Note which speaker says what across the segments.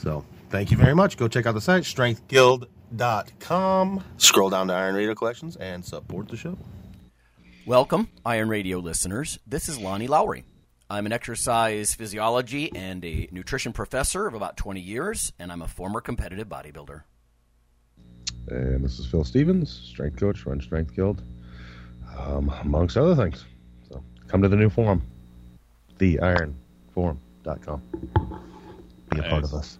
Speaker 1: So thank you very much. Go check out the site, strengthguild.com. Scroll down to Iron Radio Collections and support the show.
Speaker 2: Welcome, Iron Radio listeners. This is Lonnie Lowery. I'm an exercise physiology and a nutrition professor of about 20 years, and I'm a former competitive bodybuilder.
Speaker 3: And this is Phil Stevens, strength coach, run Strength Guild, um, amongst other things. So come to the new forum, theironforum.com. Be a part of us.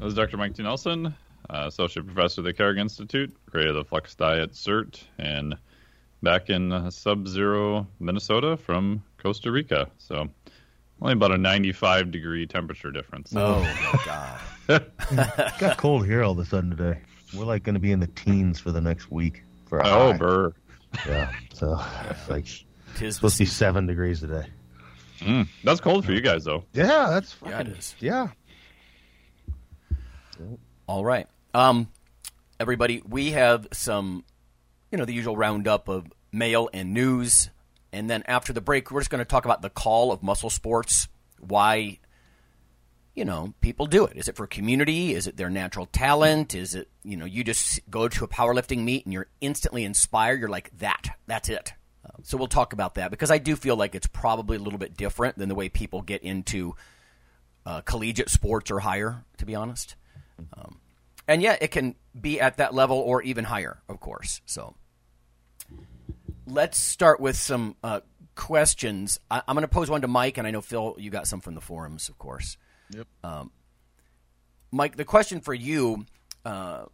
Speaker 4: This is Dr. Mike T. Nelson, uh, Associate Professor of the Carrick Institute, creator of the Flex Diet CERT, and back in uh, sub zero Minnesota from Costa Rica. So only about a 95 degree temperature difference.
Speaker 2: Oh, my God.
Speaker 3: It got cold here all of a sudden today. We're like going to be in the teens for the next week. For a
Speaker 4: Oh,
Speaker 3: high.
Speaker 4: burr.
Speaker 3: Yeah. So it's like
Speaker 2: Tis
Speaker 3: supposed to be seven degrees today.
Speaker 4: Mm, that's cold for you guys, though.
Speaker 3: Yeah, that's
Speaker 2: Yeah, it is.
Speaker 3: yeah.
Speaker 2: All right. Um, everybody, we have some, you know, the usual roundup of mail and news. And then after the break, we're just going to talk about the call of muscle sports, why, you know, people do it. Is it for community? Is it their natural talent? Is it, you know, you just go to a powerlifting meet and you're instantly inspired? You're like, that, that's it. Uh, so we'll talk about that because I do feel like it's probably a little bit different than the way people get into uh, collegiate sports or higher, to be honest. Um, and yet, it can be at that level or even higher, of course. So, let's start with some uh, questions. I- I'm going to pose one to Mike, and I know Phil, you got some from the forums, of course.
Speaker 4: Yep.
Speaker 2: Um, Mike, the question for you uh,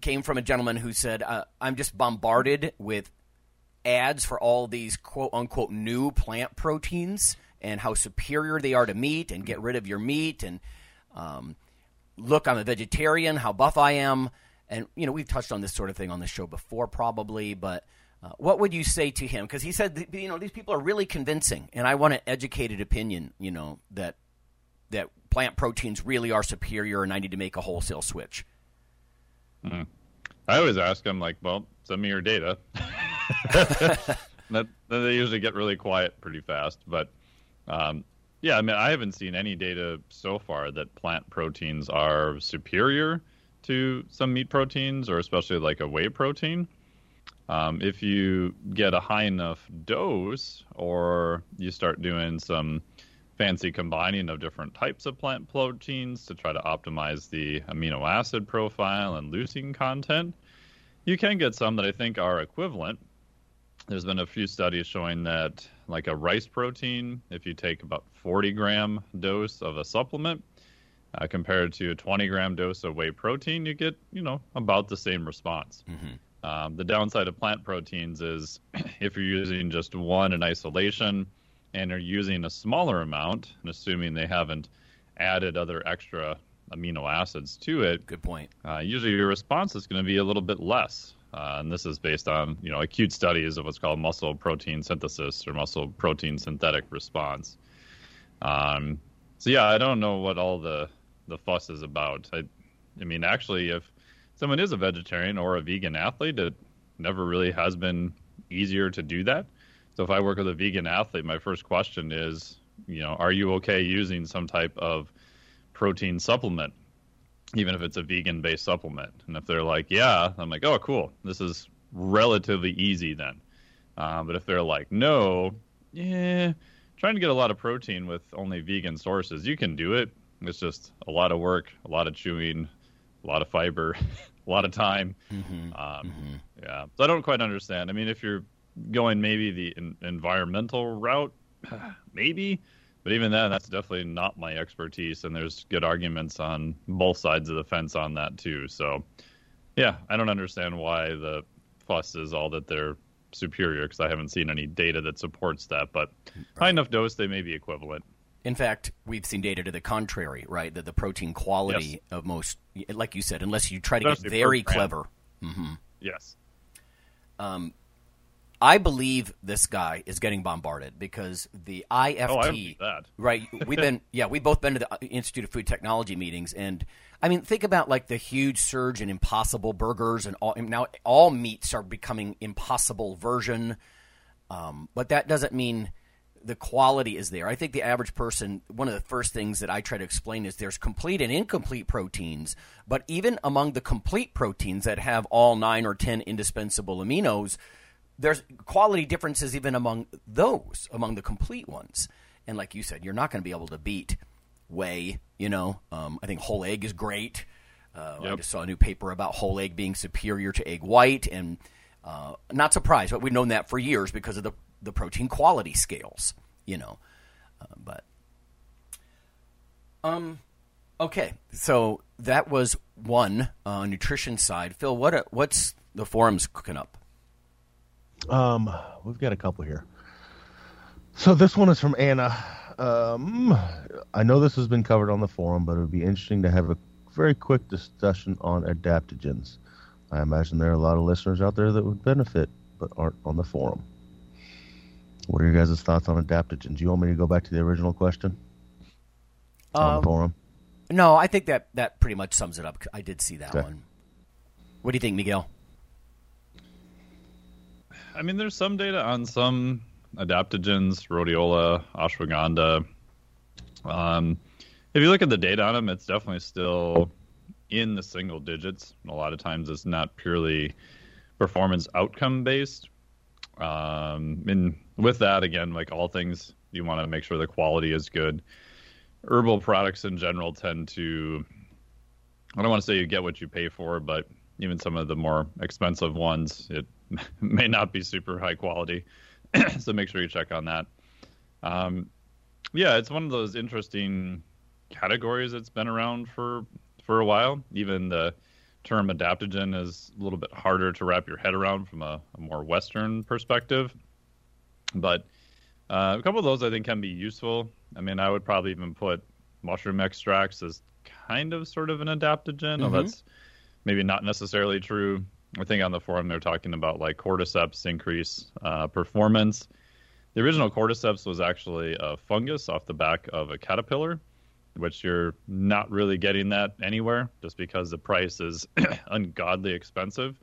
Speaker 2: came from a gentleman who said, uh, "I'm just bombarded with ads for all these quote unquote new plant proteins and how superior they are to meat and get rid of your meat and um, look i'm a vegetarian how buff i am and you know we've touched on this sort of thing on the show before probably but uh, what would you say to him because he said you know these people are really convincing and i want an educated opinion you know that that plant proteins really are superior and i need to make a wholesale switch
Speaker 4: I always ask them, like, well, send me your data. that, then they usually get really quiet pretty fast. But um, yeah, I mean, I haven't seen any data so far that plant proteins are superior to some meat proteins, or especially like a whey protein. Um, if you get a high enough dose, or you start doing some fancy combining of different types of plant proteins to try to optimize the amino acid profile and leucine content, you can get some that I think are equivalent. There's been a few studies showing that, like a rice protein, if you take about 40 gram dose of a supplement uh, compared to a 20 gram dose of whey protein, you get, you know, about the same response. Um, the downside of plant proteins is if you're using just one in isolation and you're using a smaller amount, and assuming they haven't added other extra amino acids to it,
Speaker 2: good point
Speaker 4: uh, usually your response is going to be a little bit less. Uh, and this is based on you know acute studies of what's called muscle protein synthesis or muscle protein synthetic response. Um, so yeah, I don't know what all the the fuss is about. I, I mean, actually, if someone is a vegetarian or a vegan athlete, it never really has been easier to do that. So if I work with a vegan athlete, my first question is, you know, are you okay using some type of protein supplement, even if it's a vegan based supplement? And if they're like, yeah, I'm like, oh, cool. This is relatively easy then. Uh, but if they're like, no, yeah, trying to get a lot of protein with only vegan sources, you can do it. It's just a lot of work, a lot of chewing, a lot of fiber, a lot of time.
Speaker 2: Mm-hmm.
Speaker 4: Um, Yeah, so I don't quite understand. I mean, if you're going maybe the en- environmental route, maybe, but even then, that's definitely not my expertise. And there's good arguments on both sides of the fence on that too. So, yeah, I don't understand why the fuss is all that they're superior because I haven't seen any data that supports that. But high enough dose, they may be equivalent.
Speaker 2: In fact, we've seen data to the contrary, right? That the protein quality
Speaker 4: Yes.
Speaker 2: of most, like you said, unless you try to
Speaker 4: Especially
Speaker 2: get very clever. Mm-hmm.
Speaker 4: Yes.
Speaker 2: Um, I believe this guy is getting bombarded because the IFT.
Speaker 4: Oh, I believe that.
Speaker 2: Right. We've been, yeah, we've both been to the Institute of Food Technology meetings, and I mean, think about like the huge surge in Impossible burgers, and all, and now all meats are becoming Impossible version. Um, but that doesn't mean the quality is there. I think the average person, one of the first things that I try to explain is there's complete and incomplete proteins, but even among the complete proteins that have all nine or ten indispensable aminos, there's quality differences even among those, among the complete ones. And like you said, you're not going to be able to beat whey. You know, um, I think whole egg is great. Uh, I just saw a new paper about whole egg being superior to egg white, and uh, not surprised, but we've known that for years because of the the protein quality scales. You know, uh, but um, okay, so that was one uh, nutrition side. Phil, what what's the forums cooking up?
Speaker 1: Um, we've got a couple here. So this one is from Anna. Um, I know this has been covered on the forum, but it would be interesting to have a very quick discussion on adaptogens. I imagine there are a lot of listeners out there that would benefit, but aren't on the forum. What are your guys' thoughts on adaptogens? Do you want me to go back to the original question on
Speaker 2: Um,
Speaker 1: the forum?
Speaker 2: No, I think that that pretty much sums it up. I did see that
Speaker 1: Okay.
Speaker 2: one. What do you think, Miguel?
Speaker 4: I mean, there's some data on some adaptogens, rhodiola, ashwagandha. Um, if you look at the data on them, it's definitely still in the single digits. A lot of times, it's not purely performance outcome based. Um, and with that, again, like all things, you want to make sure the quality is good. Herbal products in general tend to, I don't want to say you get what you pay for, but even some of the more expensive ones, it may not be super high quality. so make sure you check on that. Um, yeah, it's one of those interesting categories that's been around for for a while. Even the term adaptogen is a little bit harder to wrap your head around from a, a more Western perspective. But uh, a couple of those I think can be useful. I mean, I would probably even put mushroom extracts as kind of sort of an adaptogen. Well, that's maybe not necessarily true. I think on the forum they're talking about like cordyceps increase uh, performance. The original cordyceps was actually a fungus off the back of a caterpillar, which you're not really getting that anywhere just because the price is ungodly expensive.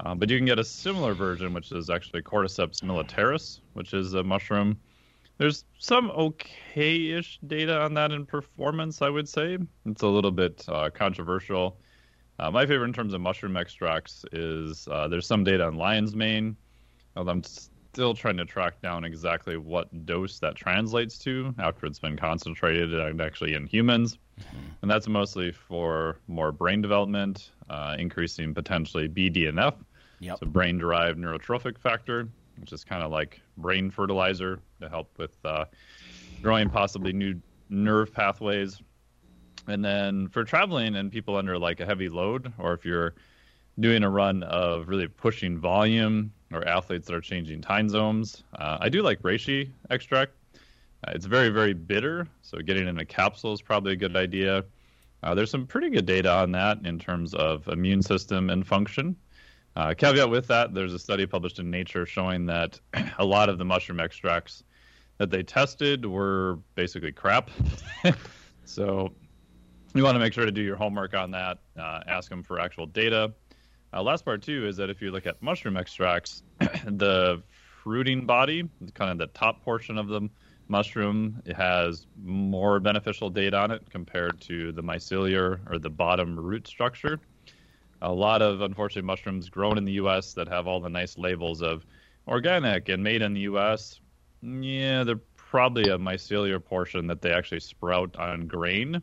Speaker 4: Um, but you can get a similar version, which is actually Cordyceps militaris, which is a mushroom. There's some okay-ish data on that in performance, I would say. It's a little bit uh, controversial. Uh, my favorite in terms of mushroom extracts is uh, there's some data on lion's mane. although I'm still trying to track down exactly what dose that translates to after it's been concentrated and actually in humans. And that's mostly for more brain development, uh, increasing potentially BDNF,
Speaker 2: Yep.
Speaker 4: so brain derived neurotrophic factor, which is kind of like brain fertilizer to help with uh, growing possibly new nerve pathways. And then for traveling and people under like a heavy load, or if you're doing a run of really pushing volume or athletes that are changing time zones, uh, I do like reishi extract. Uh, it's very, very bitter, so getting in a capsule is probably a good idea. Uh, there's some pretty good data on that in terms of immune system and function. Uh, caveat with that, there's a study published in Nature showing that a lot of the mushroom extracts that they tested were basically crap. so you want to make sure to do your homework on that. Uh, ask them for actual data. Uh, last part too is that if you look at mushroom extracts, the fruiting body, kind of the top portion of the mushroom, it has more beneficial data on it compared to the mycelial or the bottom root structure. A lot of unfortunately mushrooms grown in the U.S. that have all the nice labels of organic and made in the U.S. Yeah, they're probably a mycelial portion that they actually sprout on grain.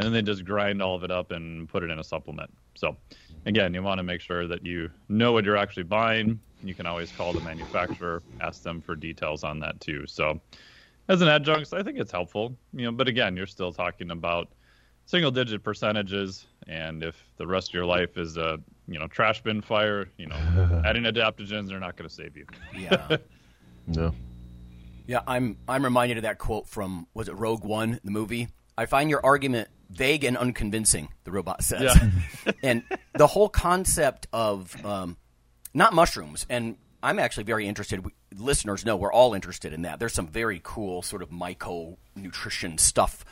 Speaker 4: And then they just grind all of it up and put it in a supplement. So, again, you want to make sure that you know what you're actually buying. You can always call the manufacturer, ask them for details on that too. So, as an adjunct, I think it's helpful. You know, but again, you're still talking about single digit percentages and if the rest of your life is a you know trash bin fire you know adding adaptogens are not going to save you
Speaker 2: Yeah.
Speaker 3: No.
Speaker 2: Yeah, I'm I'm reminded of that quote from was it Rogue One, the movie? I find your argument vague and unconvincing, the robot says.
Speaker 4: Yeah.
Speaker 2: and the whole concept of um, not mushrooms, and I'm actually very interested. We, listeners know we're all interested in that. There's some very cool sort of myco nutrition stuff.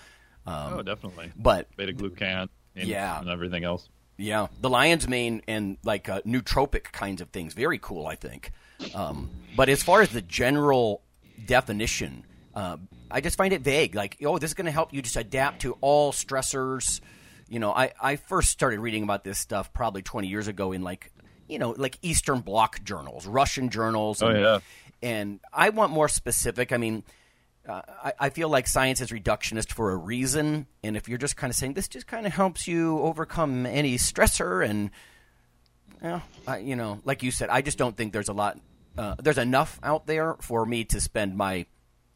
Speaker 2: Um,
Speaker 4: oh definitely
Speaker 2: but
Speaker 4: beta glucan and,
Speaker 2: Yeah.
Speaker 4: and everything else
Speaker 2: Yeah, the lion's mane and like uh, nootropic kinds of things, very cool, I think. Um, but as far as the general definition, uh, I just find it vague. Like, oh, this is going to help you just adapt to all stressors. You know, I, I first started reading about this stuff probably 20 years ago in like, you know, like Eastern Bloc journals, Russian journals.
Speaker 4: Oh,
Speaker 2: and,
Speaker 4: yeah.
Speaker 2: And I want more specific. I mean, uh, I, I feel like science is reductionist for a reason. And if you're just kind of saying this just kind of helps you overcome any stressor and, yeah, I, you know, like you said, I just don't think there's a lot, uh, there's enough out there for me to spend my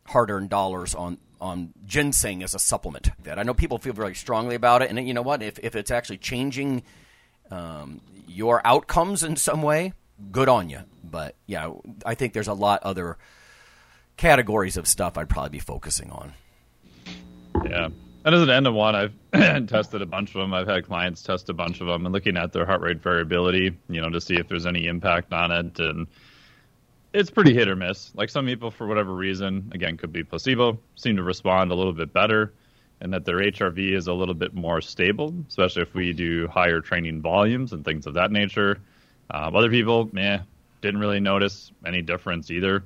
Speaker 2: hard-earned dollars on on ginseng as a supplement. That I know people feel very strongly about it, and you know what? If if it's actually changing um, your outcomes in some way, good on you. But yeah, I think there's a lot other categories of stuff I'd probably be focusing on.
Speaker 4: Yeah. And as an end of one, I've tested a bunch of them. I've had clients test a bunch of them and looking at their heart rate variability, you know, to see if there's any impact on it. And it's pretty hit or miss. Like some people, for whatever reason, again, could be placebo, seem to respond a little bit better and that their HRV is a little bit more stable, especially if we do higher training volumes and things of that nature. Um, other people, meh, didn't really notice any difference either.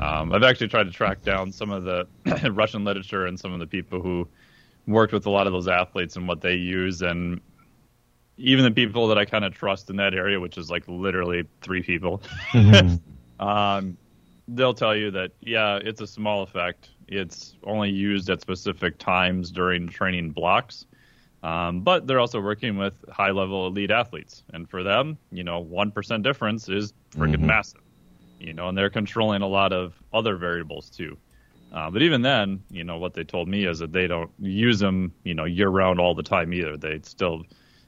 Speaker 4: Um, I've actually tried to track down some of the Russian literature and some of the people who worked with a lot of those athletes and what they use, and even the people that I kind of trust in that area, which is like literally three people, um, they'll tell you that yeah, it's a small effect. It's only used at specific times during training blocks. Um, but they're also working with high level elite athletes. And for them, you know, 1% difference is freaking massive. You know, and they're controlling a lot of other variables too. Uh, but even then, you know, what they told me is that they don't use them, you know, year round all the time either. They still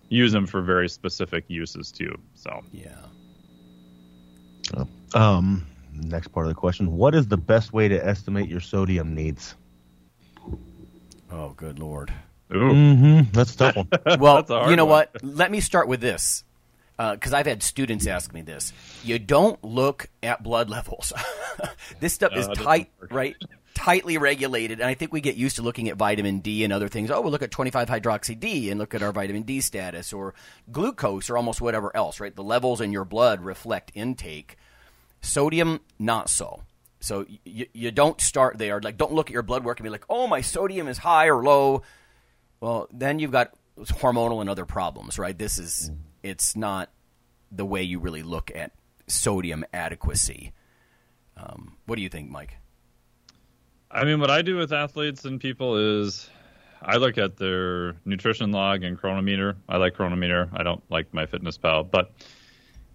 Speaker 4: use them for very specific uses too. So,
Speaker 2: Yeah.
Speaker 1: Um, next part of the question: What is the best way to estimate your sodium needs?
Speaker 2: Oh, good lord.
Speaker 4: ooh,
Speaker 1: Mm-hmm. That's a tough one.
Speaker 2: Well,
Speaker 4: That's a hard
Speaker 2: you know what? Let me start with this Uh, because I've had students ask me this. You don't look at blood levels. this stuff
Speaker 4: No,
Speaker 2: is tight, right? Tightly regulated, and I think we get used to looking at vitamin D and other things. Oh, we'll look at 25 hydroxy D and look at our vitamin D status, or glucose, or almost whatever else. Right? The levels in your blood reflect intake. Sodium, not so. So you, you don't start there. Like, don't look at your blood work and be like, oh, my sodium is high or low. Well, then you've got hormonal and other problems, right? This is it's not the way you really look at sodium adequacy. Um, what do you think, Mike?
Speaker 4: I mean, what I do with athletes and people is I look at their nutrition log and Cronometer. I like Cronometer. I don't like MyFitnessPal, but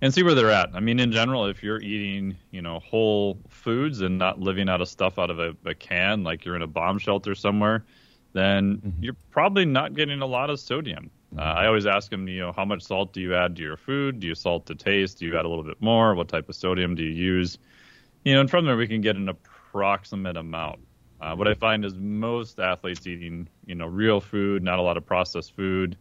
Speaker 4: and see where they're at. I mean, in general, if you're eating, you know, whole foods and not living out of stuff out of a, a can, like you're in a bomb shelter somewhere, then you're probably not getting a lot of sodium. Uh, I always ask them, you know, how much salt do you add to your food? Do you salt to taste? Do you add a little bit more? What type of sodium do you use? You know, and from there we can get an approximate amount. Uh, what I find is most athletes eating, you know, real food, not a lot of processed food,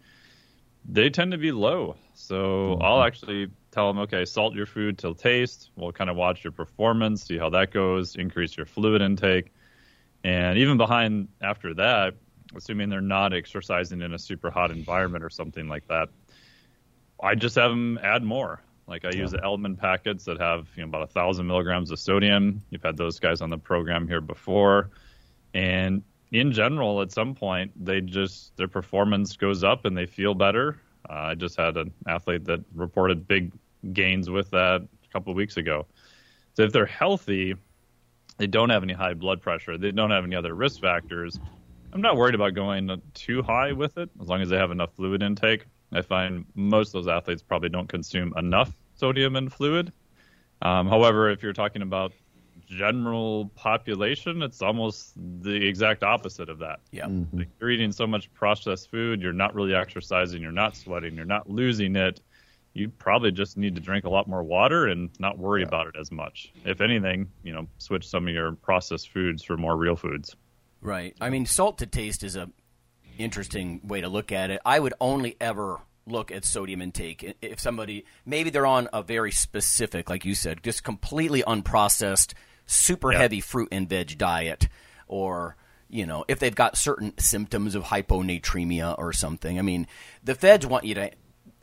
Speaker 4: they tend to be low. So I'll actually tell them, okay, salt your food till taste. We'll kind of watch your performance, see how that goes, increase your fluid intake. And even behind after that, assuming they're not exercising in a super hot environment or something like that, I just have them add more. Like I use the LMNT packets that have you know about a thousand milligrams of sodium. You've had those guys on the program here before, and in general, at some point, they just their performance goes up and they feel better. Uh, I just had an athlete that reported big gains with that a couple of weeks ago. So if they're healthy, they don't have any high blood pressure, they don't have any other risk factors. I'm not worried about going too high with it as long as they have enough fluid intake. I find most of those athletes probably don't consume enough sodium and fluid. Um, however, if you're talking about general population, it's almost the exact opposite of that.
Speaker 2: Yeah.
Speaker 4: Like, you're eating so much processed food, you're not really exercising, you're not sweating, you're not losing it. You probably just need to drink a lot more water and not worry about it as much. If anything, you know, switch some of your processed foods for more real foods.
Speaker 2: Right. I mean, salt to taste is a interesting way to look at it. I would only ever look at sodium intake if somebody maybe they're on a very specific, like you said, just completely unprocessed, super heavy fruit and veg diet, or you know, if they've got certain symptoms of hyponatremia or something. I mean, the feds want you to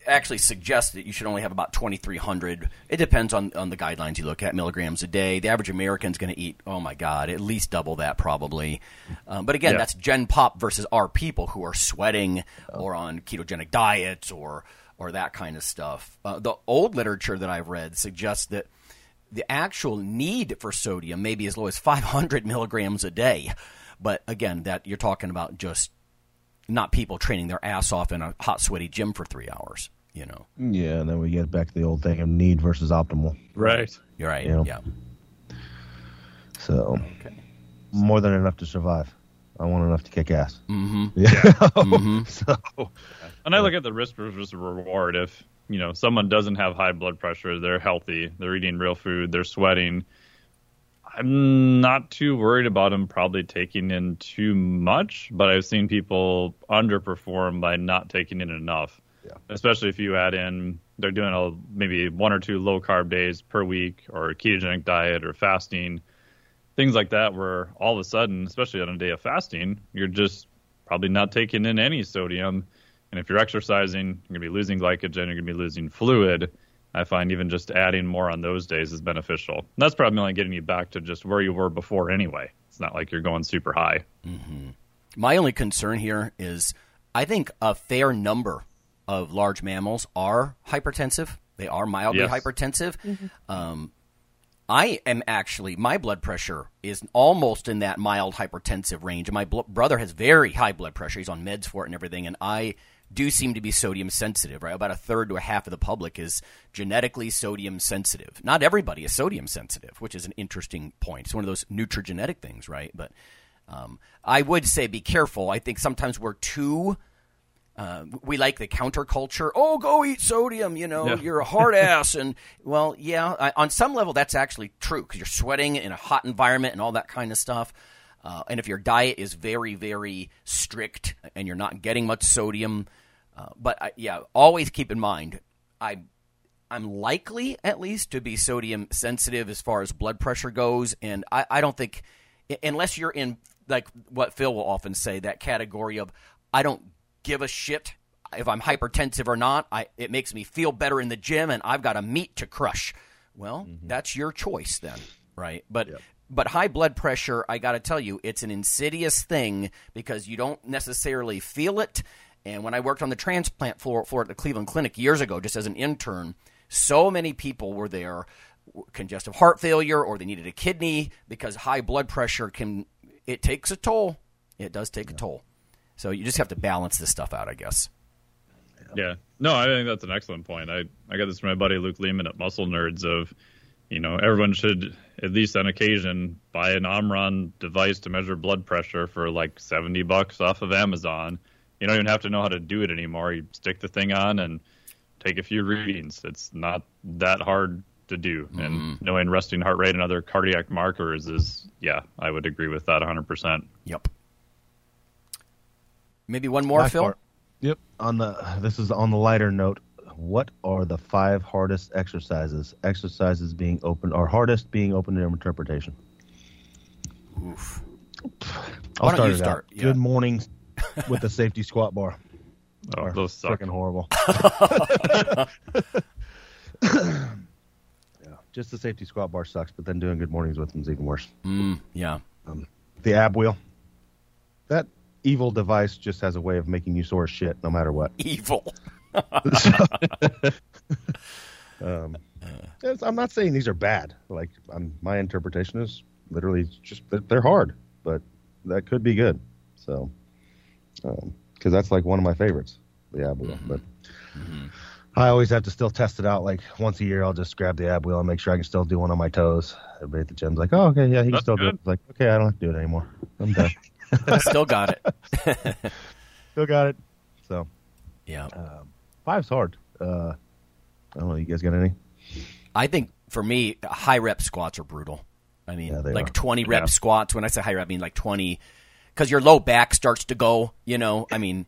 Speaker 2: actually suggest that you should only have about 2,300. It depends on, on the guidelines you look at, milligrams a day. The average American's going to eat, oh my God, at least double that probably. Um, but again,
Speaker 4: Yeah.
Speaker 2: that's Gen Pop versus our people who are sweating or on ketogenic diets or, or that kind of stuff. Uh, the old literature that I've read suggests that the actual need for sodium may be as low as 500 milligrams a day. But again, that you're talking about just not people training their ass off in a hot, sweaty gym for three hours. You know,
Speaker 1: Yeah, and then we get back to the old thing of need versus optimal.
Speaker 4: Right.
Speaker 2: you're right.
Speaker 1: Yeah.
Speaker 2: Yeah.
Speaker 1: So
Speaker 2: Okay.
Speaker 1: more than enough to survive. I want enough to kick ass.
Speaker 2: Mm-hmm.
Speaker 1: Yeah. mm-hmm. so
Speaker 4: And I look at the risk versus reward. If you know someone doesn't have high blood pressure, they're healthy, they're eating real food, they're sweating. I'm not too worried about them probably taking in too much, but I've seen people underperform by not taking in enough.
Speaker 1: Yeah.
Speaker 4: Especially if you add in they're doing a maybe one or two low carb days per week or a ketogenic diet or fasting, things like that where all of a sudden, especially on a day of fasting, you're just probably not taking in any sodium. And if you're exercising, you're going to be losing glycogen, you're going to be losing fluid. I find even just adding more on those days is beneficial. And that's probably only getting you back to just where you were before anyway. It's not like you're going super high. Mm-hmm.
Speaker 2: My only concern here is I think a fair number of large mammals are hypertensive. They are mildly
Speaker 4: Yes.
Speaker 2: hypertensive. Um, I am actually my blood pressure is almost in that mild hypertensive range. And my bl- brother has very high blood pressure. He's on meds for it and everything. And I do seem to be sodium sensitive. Right, about a third to a half of the public is genetically sodium sensitive. Not everybody is sodium sensitive, which is an interesting point. It's one of those nutrigenetic things, right? But um, I would say be careful. I think sometimes we're too uh, we like the counterculture. Oh, go eat sodium. You know,
Speaker 4: Yeah.
Speaker 2: you're a hard ass. And well, yeah, I, on some level, that's actually true because you're sweating in a hot environment and all that kind of stuff. Uh, and if your diet is very, very strict and you're not getting much sodium, uh, but I, yeah, always keep in mind, I I'm likely at least to be sodium sensitive as far as blood pressure goes, and I, I don't think unless you're in like what Phil will often say that category of I don't give a shit if I'm hypertensive or not. I it makes me feel better in the gym, and I've got a meat to crush. Well, mm-hmm. that's your choice then, right? But but high blood pressure, I got to tell you, it's an insidious thing because you don't necessarily feel it. And when I worked on the transplant floor, floor at the Cleveland Clinic years ago, just as an intern, so many people were there congestive heart failure or they needed a kidney because high blood pressure can it takes a toll. It does take a toll. So you just have to balance this stuff out, I guess.
Speaker 4: Yeah. No, I think that's an excellent point. I, I got this from my buddy Luke Leaman at Muscle Nerds of, you know, everyone should at least on occasion buy an Omron device to measure blood pressure for like 70 bucks off of Amazon. You don't even have to know how to do it anymore. You stick the thing on and take a few readings. It's not that hard to do. And mm-hmm. knowing resting heart rate and other cardiac markers is, yeah, I would agree with that 100%.
Speaker 2: Yep. Maybe one more,
Speaker 1: My
Speaker 2: Phil.
Speaker 1: part. Yep. On the this is on the lighter note. What are the five hardest exercises? Exercises being open or hardest being open to interpretation.
Speaker 2: Oof.
Speaker 1: I'll
Speaker 2: Why don't
Speaker 1: start
Speaker 2: you start? Yeah.
Speaker 1: Good morning with the safety squat bar.
Speaker 4: Oh,
Speaker 1: Are
Speaker 4: those suck.
Speaker 1: freaking horrible. yeah, just the safety squat bar sucks, but then doing good mornings with them is even worse.
Speaker 2: Mm, yeah.
Speaker 1: The ab wheel. That evil device just has a way of making you sore as shit no matter what.
Speaker 2: Evil.
Speaker 1: Um, I'm not saying these are bad. Like I'm, my interpretation is literally just that they're hard, but that could be good.
Speaker 3: So, um, because that's like one of my favorites, the ab wheel. Mm-hmm. But mm-hmm. I always have to still test it out. Like once a year, I'll just grab the ab wheel and make sure I can still do one on my toes. Everybody at the gym's like, "Oh, okay, yeah, he can
Speaker 4: That's
Speaker 3: still do it." It's like, okay, I don't have to do it anymore. I'm done.
Speaker 2: Still got it.
Speaker 3: still got it. So
Speaker 2: yeah.
Speaker 3: five's hard. Uh, I don't know. You guys got any?
Speaker 2: I think for me, high rep squats are brutal. I mean,
Speaker 3: Yeah,
Speaker 2: like
Speaker 3: are.
Speaker 2: 20 rep
Speaker 4: Yeah.
Speaker 2: squats. When I say high rep, I mean like 20, because your low back starts to go, you know, I mean,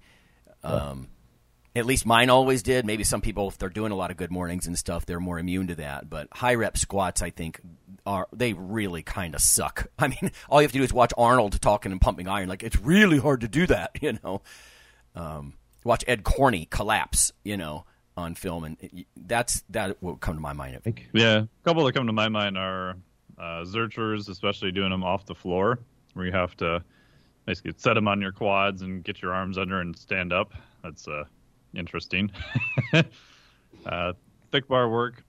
Speaker 2: um, at least mine always did. Maybe some people, if they're doing a lot of good mornings and stuff, they're more immune to that. But high rep squats, I think, are they really kind of suck. I mean, all you have to do is watch Arnold talking and pumping iron. Like, it's really hard to do that, you know. Um, watch Ed Corney collapse, you know, on film. And it, that's that will come to my mind. I think.
Speaker 4: Yeah, a couple that come to my mind are uh, especially doing them off the floor, where you have to basically set them on your quads and get your arms under and stand up. That's uh, interesting. uh, thick bar work,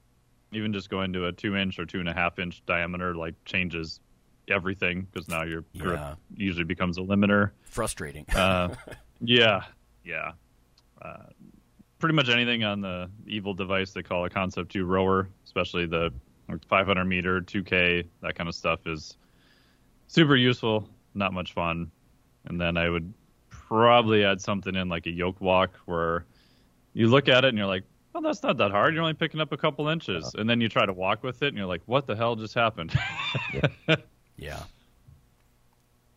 Speaker 4: even just going to a two inch or two and a half inch diameter, like changes everything because now your grip
Speaker 2: Yeah.
Speaker 4: usually becomes a limiter.
Speaker 2: Frustrating.
Speaker 4: Uh, yeah, yeah. Uh, pretty much anything on the evil device they call a Concept 2 rower, especially the 500 meter, 2K, that kind of stuff is super useful, not much fun. And then I would probably add something in like a yoke walk where you look at it and you're like, well, that's not that hard. You're only picking up a couple inches. And then you try to walk with it and you're like, what the hell just happened?
Speaker 2: Yeah.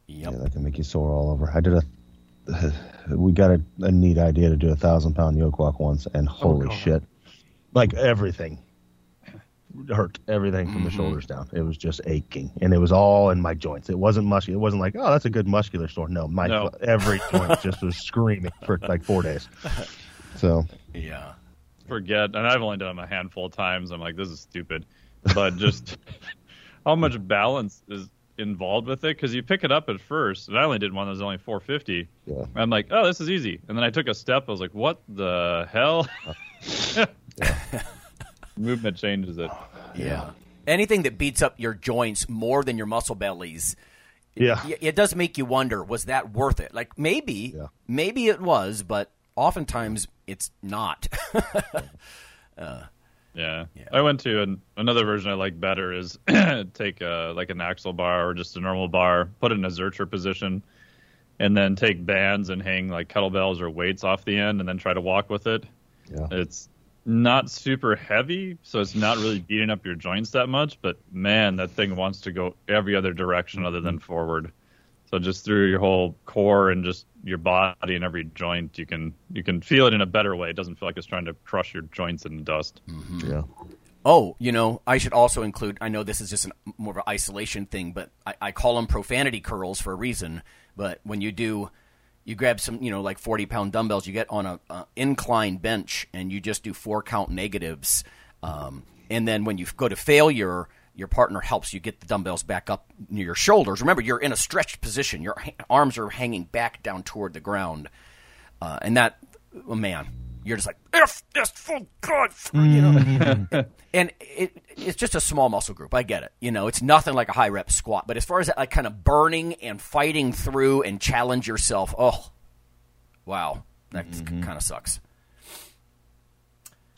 Speaker 3: Yeah,
Speaker 2: Yep.
Speaker 3: that can make you sore all over. I did a. We got a, a neat idea to do a thousand pound yoke walk once, and oh, holy
Speaker 4: God.
Speaker 3: shit, like everything hurt, everything from the mm-hmm. shoulders down. It was just aching, and it was all in my joints. It wasn't muscular. It wasn't like, oh, that's a good muscular sore. No, my
Speaker 4: No.
Speaker 3: every joint just was screaming for like four days. So
Speaker 2: Yeah.
Speaker 4: forget, and I've only done them a handful of times. I'm like, this is stupid, but just how much balance is involved with it? Because you pick it up at first, and I only did one that was only 450.
Speaker 3: Yeah.
Speaker 4: I'm like, oh, this is easy, and then I took a step. I was like, what the hell? Movement changes it.
Speaker 2: Yeah. Anything that beats up your joints more than your muscle bellies,
Speaker 3: yeah,
Speaker 2: y- it does make you wonder, was that worth it? Like maybe,
Speaker 3: Yeah.
Speaker 2: maybe it was, but oftentimes it's not.
Speaker 4: Uh, yeah. I went to an, another version I like better is take a, like an axle bar or just a normal bar, put it in a Zercher position, and then take bands and hang like kettlebells or weights off the end and then try to walk with it.
Speaker 3: yeah.
Speaker 4: It's not super heavy, so it's not really beating up your joints that much, but man, that thing wants to go every other direction other than forward. So just through your whole core and just your body and every joint, you can you can feel it in a better way. It doesn't feel like it's trying to crush your joints into dust.
Speaker 3: yeah.
Speaker 2: oh, you know, I should also include. I know this is just an, more of an isolation thing, but I, I call them profanity curls for a reason. But when you do, you grab some, you know, like forty pound dumbbells, you get on a, a incline bench, and you just do four count negatives. Um, and then when you go to failure, your partner helps you get the dumbbells back up near your shoulders. Remember, you're in a stretched position. Your ha- arms are hanging back down toward the ground, uh, and that, oh, man, you're just like, if this full God, you know. and it, it's just a small muscle group. I get it. You know, it's nothing like a high rep squat. But as far as that, like kind of burning and fighting through and challenge yourself, oh, wow, that kind of sucks.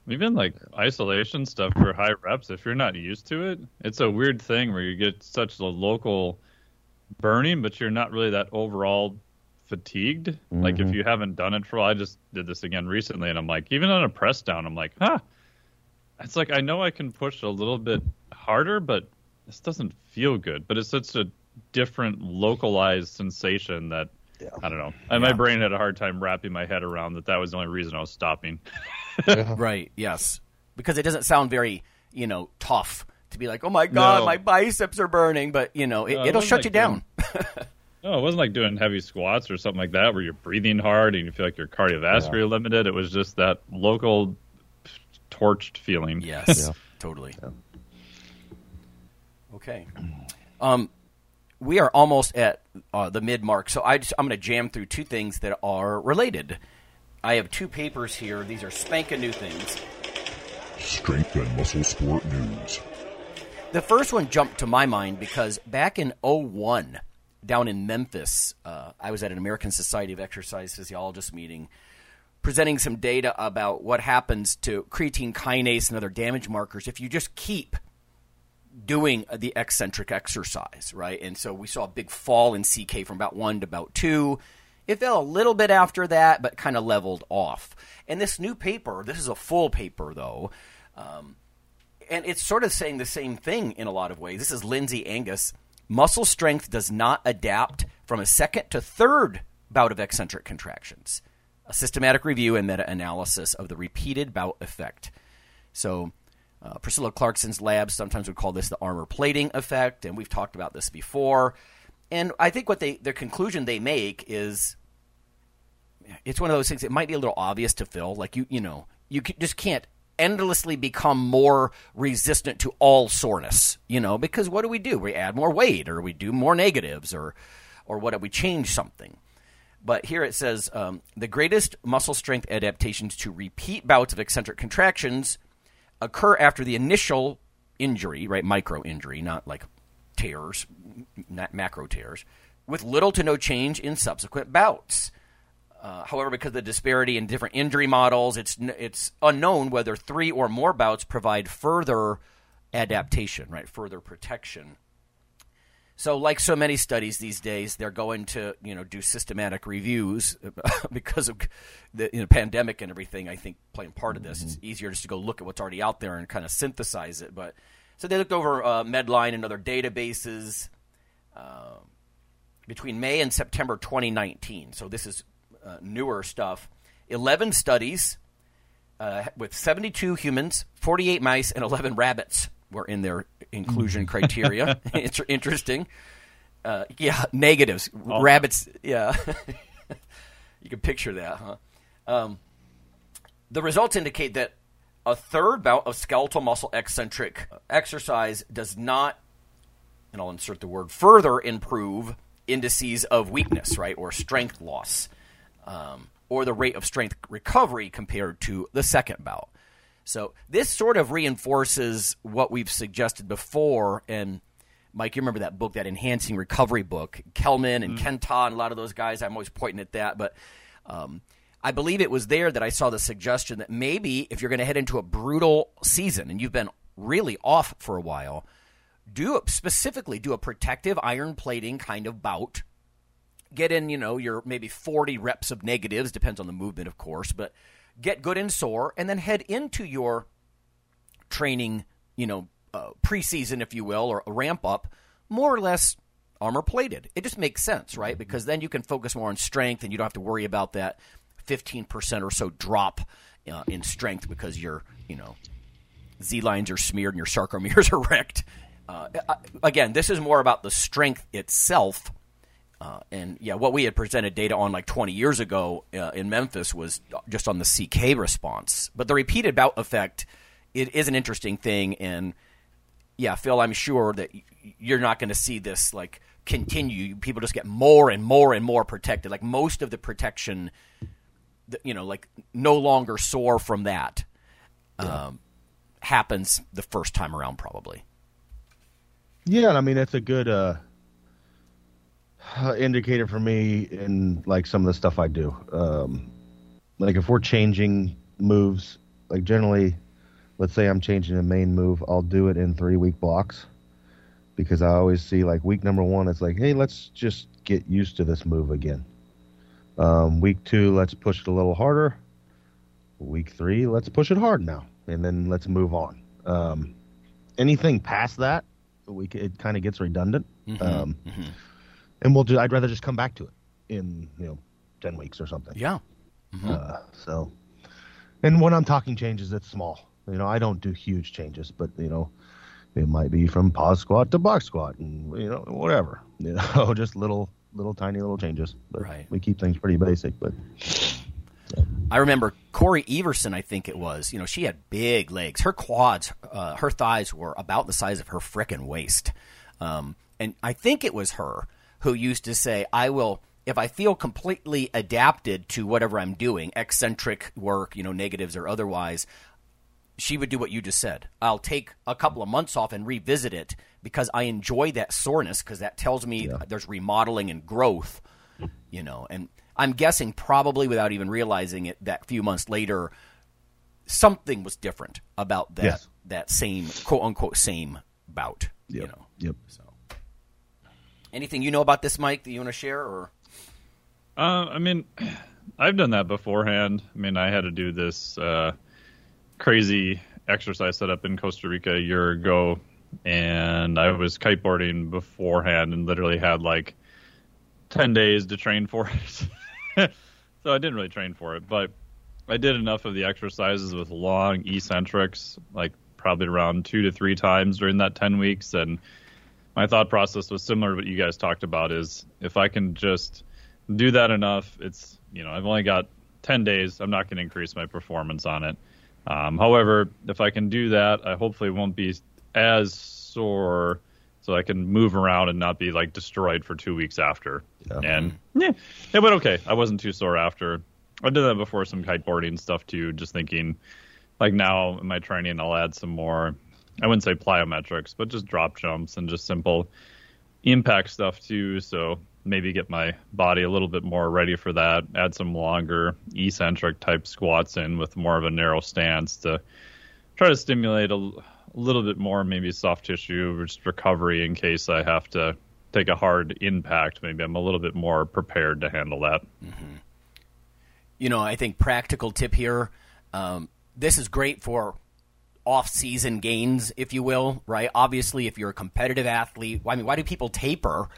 Speaker 4: Even like isolation stuff for high reps, if you're not used to it, it's a weird thing where you get such a local burning, but you're not really that overall fatigued. Like if mm-hmm. you haven't done it for a while, I just did this again recently, and I'm like, even on a press down, I'm like, huh. It's like I know I can push a little bit harder, but this doesn't feel good. But it's such a different localized sensation that I don't know. And my brain had a hard time wrapping my head around that. That was the only reason I was stopping.
Speaker 2: Right. Yes. Because it doesn't sound very, you know, tough to be like, oh my god,
Speaker 4: No.
Speaker 2: my biceps are burning. But you know, it,
Speaker 4: No, it
Speaker 2: it'll
Speaker 4: wasn't
Speaker 2: shut
Speaker 4: like
Speaker 2: you down.
Speaker 4: No, it wasn't like doing heavy squats or something like that where you're breathing hard and you feel like you're cardiovascular limited. It was just that local torched feeling.
Speaker 2: Yes,
Speaker 3: Yeah.
Speaker 2: totally. Okay. Um, we are almost at uh, the mid mark, so I just, I'm going to jam through two things that are related. I have two papers here. These are spanking new things.
Speaker 5: Strength and Muscle Sport News.
Speaker 2: The first one jumped to my mind because back in 01, down in Memphis. Uh, I was at an American Society of Exercise Physiologists meeting presenting some data about what happens to creatine kinase and other damage markers if you just keep doing the eccentric exercise, right? And so we saw a big fall in CK from about 1 to about 2. It fell a little bit after that, but kind of leveled off. And this new paper, this is a full paper though, um, and it's sort of saying the same thing in a lot of ways. This is Lindsay Angus. Muscle strength does not adapt from a second to third bout of eccentric contractions a systematic review and meta analysis of the repeated bout effect. So, uh, Priscilla Clarkson's lab sometimes would call this the armor plating effect, and we've talked about this before. And I think what they the conclusion they make is it's one of those things. It might be a little obvious to Phil, like you you know you just can't endlessly become more resistant to all soreness, you know, because what do we do? We add more weight, or we do more negatives, or or what? We change something. But here it says um, the greatest muscle strength adaptations to repeat bouts of eccentric contractions occur after the initial injury, right? Micro injury, not like tears, not macro tears, with little to no change in subsequent bouts. Uh, however, because of the disparity in different injury models, it's it's unknown whether three or more bouts provide further adaptation, right? Further protection. So, like so many studies these days, they're going to you know do systematic reviews because of the you know, pandemic and everything. I think playing part of this, mm-hmm. it's easier just to go look at what's already out there and kind of synthesize it. But so they looked over uh, Medline and other databases uh, between May and September 2019. So this is uh, newer stuff. Eleven studies uh, with 72 humans, 48 mice, and 11 rabbits were in their inclusion mm-hmm. criteria. it's interesting. Uh, yeah, negatives. Oh. Rabbits. Yeah, you can picture that, huh? Um, the results indicate that a third bout of skeletal muscle eccentric exercise does not, and I'll insert the word further, improve indices of weakness, right, or strength loss, um, or the rate of strength recovery compared to the second bout. So this sort of reinforces what we've suggested before. And Mike, you remember that book, that Enhancing Recovery book, Kellmann and mm. Kenttä, and a lot of those guys. I'm always pointing at that, but. Um, I believe it was there that I saw the suggestion that maybe if you're going to head into a brutal season and you've been really off for a while, do specifically do a protective iron plating kind of bout. Get in, you know, your maybe 40 reps of negatives, depends on the movement, of course, but get good and sore, and then head into your training, you know, uh, preseason, if you will, or a ramp up, more or less armor plated. It just makes sense, right? Because then you can focus more on strength, and you don't have to worry about that 15% or so drop uh, in strength because your, you know, Z lines are smeared and your sarcomeres are wrecked. Uh, again, this is more about the strength itself uh, and yeah, what we had presented data on like 20 years ago uh, in Memphis was just on the CK response. But the repeated bout effect it is an interesting thing. And yeah, Phil, I'm sure that you're not going to see this like continue. People just get more and more and more protected. Like most of the protection, you know, like no longer sore from that yeah. um, happens the first time around, probably.
Speaker 3: Yeah, I mean, that's a good. Uh uh, indicator for me in like some of the stuff I do. Um, like if we're changing moves, like generally, let's say I'm changing a main move, I'll do it in three week blocks because I always see like week number one, it's like, hey, let's just get used to this move again. Um, week two, let's push it a little harder. Week three, let's push it hard now, and then let's move on. Um, anything past that, we it kind of gets redundant. Mm-hmm. Um, mm-hmm and we'll do. I'd rather just come back to it in you know ten weeks or something.
Speaker 2: Yeah.
Speaker 3: Mm-hmm. Uh, so, and when I'm talking changes, it's small. You know, I don't do huge changes, but you know, it might be from pause squat to box squat, and you know, whatever. You know, just little, little, tiny little changes. But
Speaker 2: right.
Speaker 3: We keep things pretty basic, but.
Speaker 2: I remember Cory Everson, I think it was. You know, she had big legs. Her quads, uh, her thighs were about the size of her frickin' waist. Um, and I think it was her who used to say, I will if I feel completely adapted to whatever I'm doing, eccentric work, you know, negatives or otherwise, she would do what you just said. I'll take a couple of months off and revisit it because I enjoy that soreness because that tells me
Speaker 3: Yeah.
Speaker 2: there's remodeling and growth, you know. And I'm guessing probably without even realizing it that few months later something was different about that
Speaker 3: Yes.
Speaker 2: that same quote unquote same bout, you know.
Speaker 3: Yep.
Speaker 2: So anything you know about this Mike that you want to share or
Speaker 4: Uh, I mean, I've done that beforehand. I mean, I had to do this uh, crazy exercise setup in Costa Rica a year ago, and I was kiteboarding beforehand and literally had like 10 days to train for it. so I didn't really train for it, but I did enough of the exercises with long eccentrics, like probably around two to three times during that 10 weeks. And my thought process was similar to what you guys talked about is if I can just do that enough, it's, you know, I've only got 10 days. I'm not going to increase my performance on it. Um, however, if I can do that, I hopefully won't be as sore so I can move around and not be like destroyed for two weeks after.
Speaker 3: Yeah.
Speaker 4: And yeah, it went okay. I wasn't too sore after. I did that before some kiteboarding stuff too, just thinking like now in my training I'll add some more I wouldn't say plyometrics, but just drop jumps and just simple impact stuff too. So maybe get my body a little bit more ready for that. Add some longer eccentric type squats in with more of a narrow stance to try to stimulate a little bit more, maybe soft tissue, just recovery in case I have to take a hard impact. Maybe I'm a little bit more prepared to handle that.
Speaker 2: you know, I think practical tip here. Um, this is great for off-season gains, if you will. Right? Obviously, if you're a competitive athlete, I mean, why do people taper?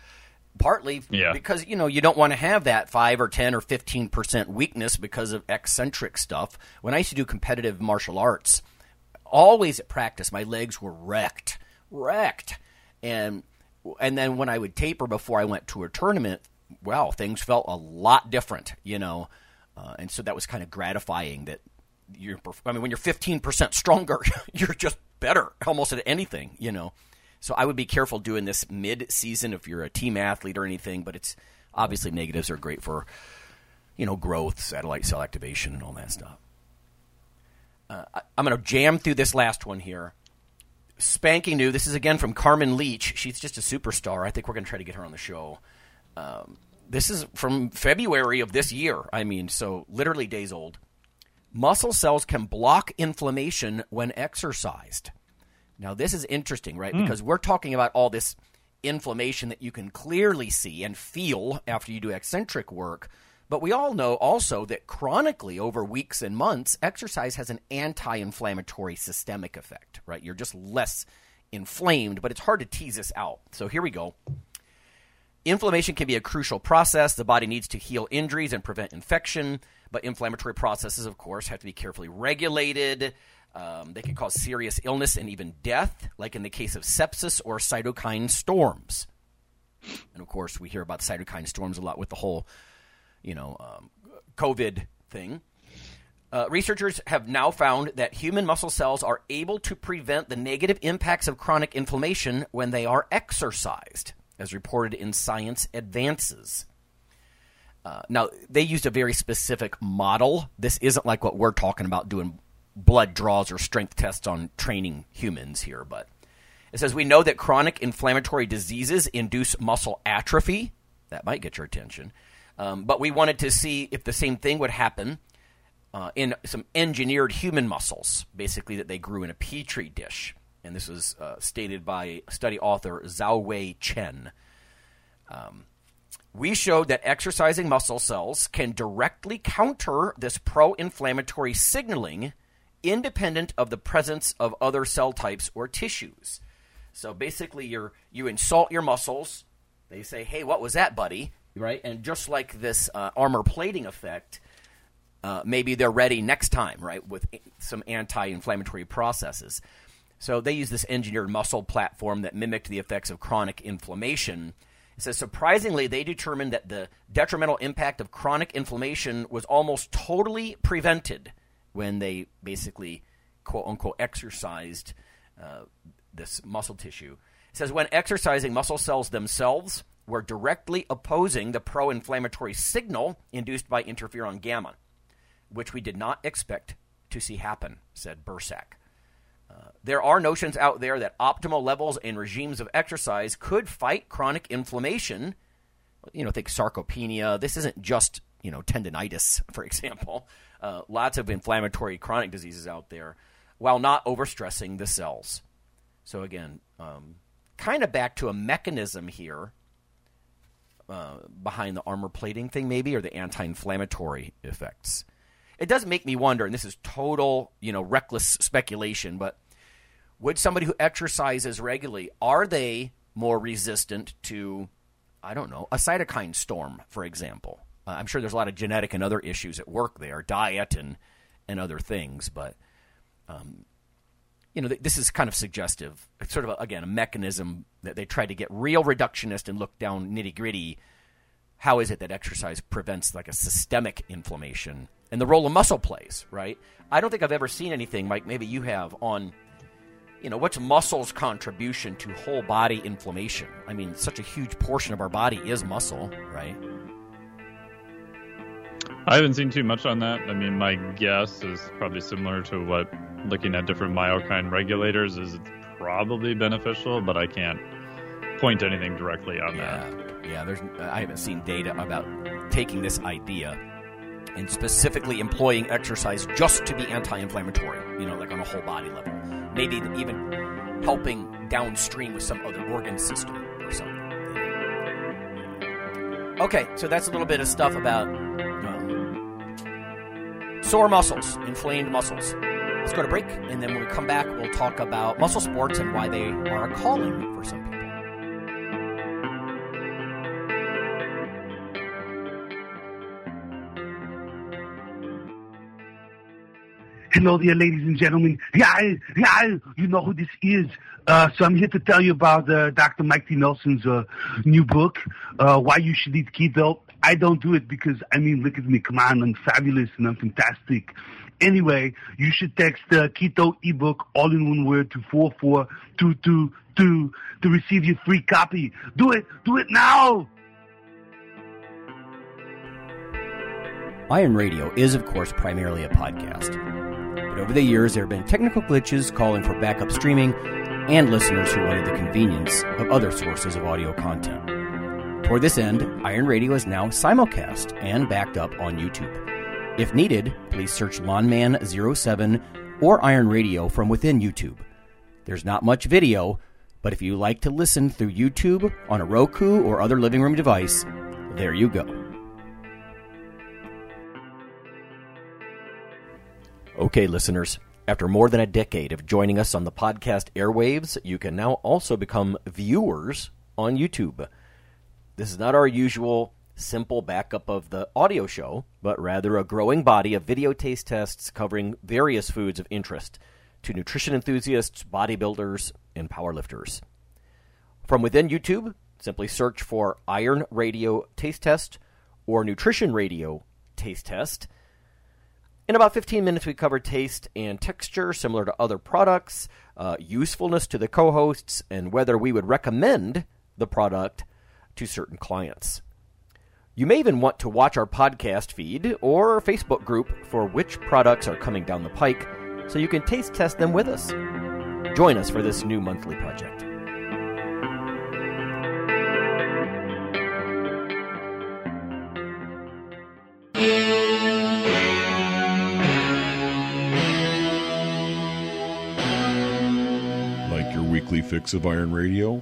Speaker 2: Partly
Speaker 4: Yeah.
Speaker 2: because you know you don't want to have that five or ten or fifteen percent weakness because of eccentric stuff. When I used to do competitive martial arts, always at practice, my legs were wrecked, wrecked, and and then when I would taper before I went to a tournament, well, things felt a lot different, you know, uh, and so that was kind of gratifying that you're. I mean, when you're 15 percent stronger, you're just better almost at anything, you know. So I would be careful doing this mid-season if you're a team athlete or anything, but it's obviously negatives are great for you know growth, satellite cell activation, and all that stuff. Uh, I, I'm going to jam through this last one here. Spanking new. This is again from Carmen Leach. She's just a superstar. I think we're going to try to get her on the show. Um, this is from February of this year. I mean, so literally days old. Muscle cells can block inflammation when exercised. Now, this is interesting, right? Hmm. Because we're talking about all this inflammation that you can clearly see and feel after you do eccentric work. But we all know also that chronically over weeks and months, exercise has an anti inflammatory systemic effect, right? You're just less inflamed, but it's hard to tease this out. So here we go. Inflammation can be a crucial process. The body needs to heal injuries and prevent infection, but inflammatory processes, of course, have to be carefully regulated. Um, they can cause serious illness and even death, like in the case of sepsis or cytokine storms. And of course, we hear about cytokine storms a lot with the whole, you know, um, COVID thing. Uh, researchers have now found that human muscle cells are able to prevent the negative impacts of chronic inflammation when they are exercised, as reported in Science Advances. Uh, now, they used a very specific model. This isn't like what we're talking about doing blood draws or strength tests on training humans here, but it says we know that chronic inflammatory diseases induce muscle atrophy. That might get your attention. Um, but we wanted to see if the same thing would happen uh, in some engineered human muscles, basically that they grew in a petri dish. And this was uh, stated by study author Zhao Wei Chen. Um, we showed that exercising muscle cells can directly counter this pro inflammatory signaling independent of the presence of other cell types or tissues. So basically, you're, you insult your muscles. They say, hey, what was that, buddy? Right? And just like this uh, armor plating effect, uh, maybe they're ready next time, right, with some anti inflammatory processes. So they use this engineered muscle platform that mimicked the effects of chronic inflammation. It says surprisingly, they determined that the detrimental impact of chronic inflammation was almost totally prevented when they basically, quote unquote, exercised uh, this muscle tissue. It says when exercising, muscle cells themselves were directly opposing the pro inflammatory signal induced by interferon gamma, which we did not expect to see happen, said Bursac. there are notions out there that optimal levels and regimes of exercise could fight chronic inflammation. You know, think sarcopenia. This isn't just, you know, tendonitis, for example. Uh, lots of inflammatory chronic diseases out there while not overstressing the cells. So, again, um, kind of back to a mechanism here uh, behind the armor plating thing, maybe, or the anti inflammatory effects. It does make me wonder, and this is total, you know, reckless speculation, but would somebody who exercises regularly, are they more resistant to, I don't know, a cytokine storm, for example? Uh, I'm sure there's a lot of genetic and other issues at work there, diet and, and other things, but um, you know, this is kind of suggestive. It's sort of, a, again, a mechanism that they try to get real reductionist and look down nitty gritty. How is it that exercise prevents like a systemic inflammation and the role of muscle plays, right? I don't think I've ever seen anything, Mike, maybe you have, on, you know, what's muscle's contribution to whole body inflammation? I mean, such a huge portion of our body is muscle, right?
Speaker 4: I haven't seen too much on that. I mean, my guess is probably similar to what looking at different myokine regulators is it's probably beneficial, but I can't point to anything directly on
Speaker 2: yeah.
Speaker 4: that.
Speaker 2: Yeah, there's I haven't seen data about taking this idea and specifically employing exercise just to be anti-inflammatory, you know, like on a whole body level. Maybe even helping downstream with some other organ system or something. Okay, so that's a little bit of stuff about Sore muscles, inflamed muscles. Let's go to break, and then when we come back, we'll talk about muscle sports and why they are a calling for some people.
Speaker 6: Hello there, ladies and gentlemen. Yeah, yeah, you know who this is. Uh, so I'm here to tell you about uh, Dr. Mike T. Nelson's uh, new book, uh, Why You Should Eat Keto. I don't do it because, I mean, look at me. Come on, I'm fabulous and I'm fantastic. Anyway, you should text uh, the Keto ebook all in one word to 44222 to receive your free copy. Do it. Do it now.
Speaker 2: Iron Radio is, of course, primarily a podcast. But over the years, there have been technical glitches calling for backup streaming and listeners who wanted the convenience of other sources of audio content. Toward this end, Iron Radio is now simulcast and backed up on YouTube. If needed, please search Lawnman07 or Iron Radio from within YouTube. There's not much video, but if you like to listen through YouTube on a Roku or other living room device, there you go. Okay, listeners, after more than a decade of joining us on the podcast airwaves, you can now also become viewers on YouTube. This is not our usual simple backup of the audio show, but rather a growing body of video taste tests covering various foods of interest to nutrition enthusiasts, bodybuilders, and powerlifters. From within YouTube, simply search for Iron Radio Taste Test or Nutrition Radio Taste Test. In about 15 minutes, we cover taste and texture similar to other products, uh, usefulness to the co hosts, and whether we would recommend the product to certain clients. You may even want to watch our podcast feed or Facebook group for which products are coming down the pike so you can taste test them with us. Join us for this new monthly project.
Speaker 5: Like your weekly fix of Iron Radio?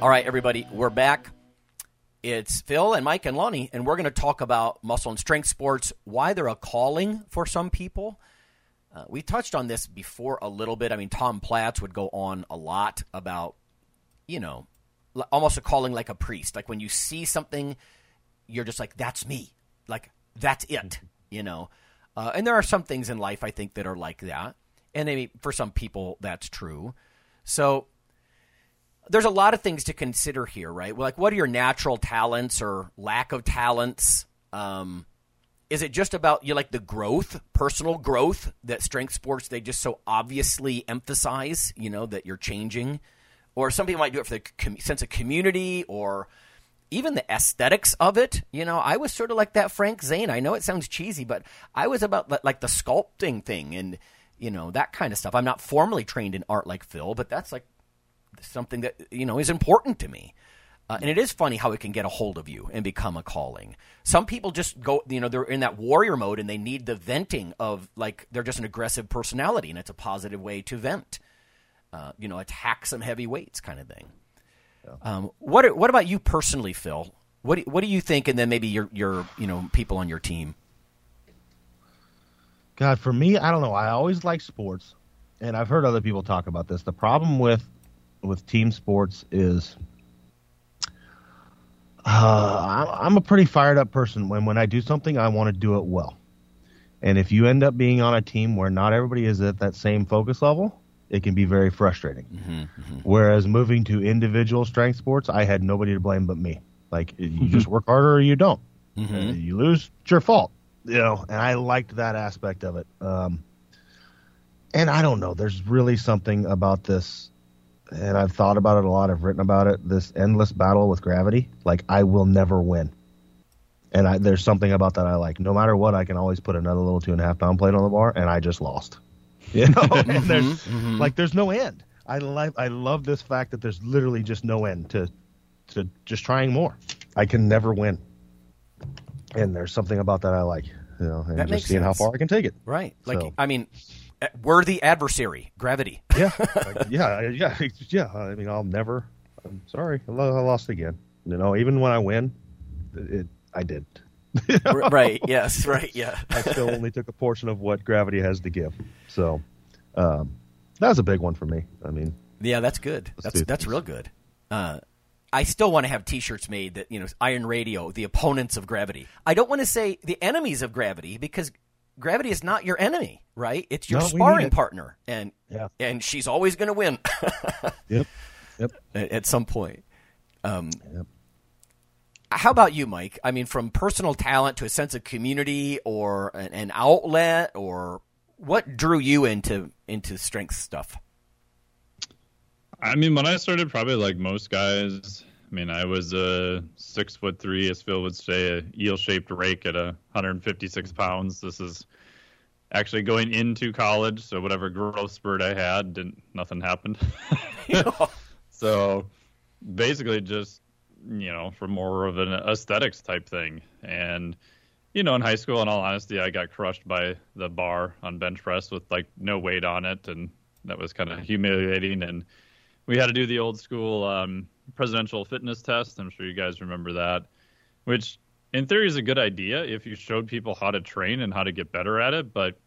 Speaker 2: All right, everybody, we're back. It's Phil and Mike and Lonnie, and we're going to talk about muscle and strength sports, why they're a calling for some people. Uh, we touched on this before a little bit. I mean, Tom Platz would go on a lot about, you know, almost a calling like a priest. Like when you see something, you're just like, that's me. Like, that's it, you know. Uh, and there are some things in life, I think, that are like that. and maybe for some people that's true. So there's a lot of things to consider here, right? Like, what are your natural talents or lack of talents? Um, is it just about you like the growth, personal growth that strength sports they just so obviously emphasize? You know that you're changing, or some people might do it for the com- sense of community or even the aesthetics of it. You know, I was sort of like that Frank Zane. I know it sounds cheesy, but I was about like the sculpting thing and you know that kind of stuff. I'm not formally trained in art like Phil, but that's like something that you know is important to me. Uh, and it is funny how it can get a hold of you and become a calling. Some people just go, you know, they're in that warrior mode and they need the venting of like they're just an aggressive personality and it's a positive way to vent. Uh, you know, attack some heavy weights kind of thing. Um, what what about you personally, Phil? What do, what do you think? And then maybe your your you know people on your team.
Speaker 3: God, for me, I don't know. I always like sports, and I've heard other people talk about this. The problem with with team sports is uh, I'm a pretty fired up person. When when I do something, I want to do it well. And if you end up being on a team where not everybody is at that same focus level, it can be very frustrating.
Speaker 2: Mm-hmm, mm-hmm.
Speaker 3: Whereas moving to individual strength sports, I had nobody to blame but me. Like you just work harder or you don't.
Speaker 2: Mm-hmm.
Speaker 3: You lose, it's your fault. You know, and I liked that aspect of it. Um, and I don't know. There's really something about this, and I've thought about it a lot. I've written about it. This endless battle with gravity. Like I will never win. And I, there's something about that I like. No matter what, I can always put another little two and a half pound plate on the bar, and I just lost. You know, and there's
Speaker 2: Mm-hmm.
Speaker 3: like there's no end. I like I love this fact that there's literally just no end to to just trying more. I can never win, and there's something about that I like. You know, and
Speaker 2: That
Speaker 3: just seeing how far I can take it.
Speaker 2: Right. Like
Speaker 3: So-
Speaker 2: I mean, worthy adversary, gravity.
Speaker 3: Yeah, like, yeah, yeah, yeah. I mean, I'll never. I'm sorry, I lost again. You know, even when I win, it, I did.
Speaker 2: Right. Yes. Right. Yeah.
Speaker 3: I still only took a portion of what gravity has to give. So, um, that was a big one for me. I mean,
Speaker 2: Yeah, that's good. That's that's real good. Uh, I still want to have T-shirts made that you know Iron Radio, the opponents of gravity. I don't want to say the enemies of gravity because gravity is not your enemy, right? It's your
Speaker 3: No,
Speaker 2: sparring
Speaker 3: it.
Speaker 2: partner, and
Speaker 3: Yeah.
Speaker 2: and she's always going to win
Speaker 3: yep, yep.
Speaker 2: at, at some point. Um,
Speaker 3: Yep.
Speaker 2: How about you, Mike? I mean, from personal talent to a sense of community or an, an outlet, or what drew you into into strength stuff?
Speaker 4: I mean, when I started, probably like most guys. I mean, I was a six foot three, as Phil would say, a eel shaped rake at a 156 pounds. This is actually going into college, so whatever growth spurt I had, didn't nothing happened. so basically, just you know, for more of an aesthetics type thing, and you know, in high school, in all honesty, I got crushed by the bar on bench press with like no weight on it, and that was kind of humiliating. And we had to do the old school um, presidential fitness test. I'm sure you guys remember that, which in theory is a good idea if you showed people how to train and how to get better at it. But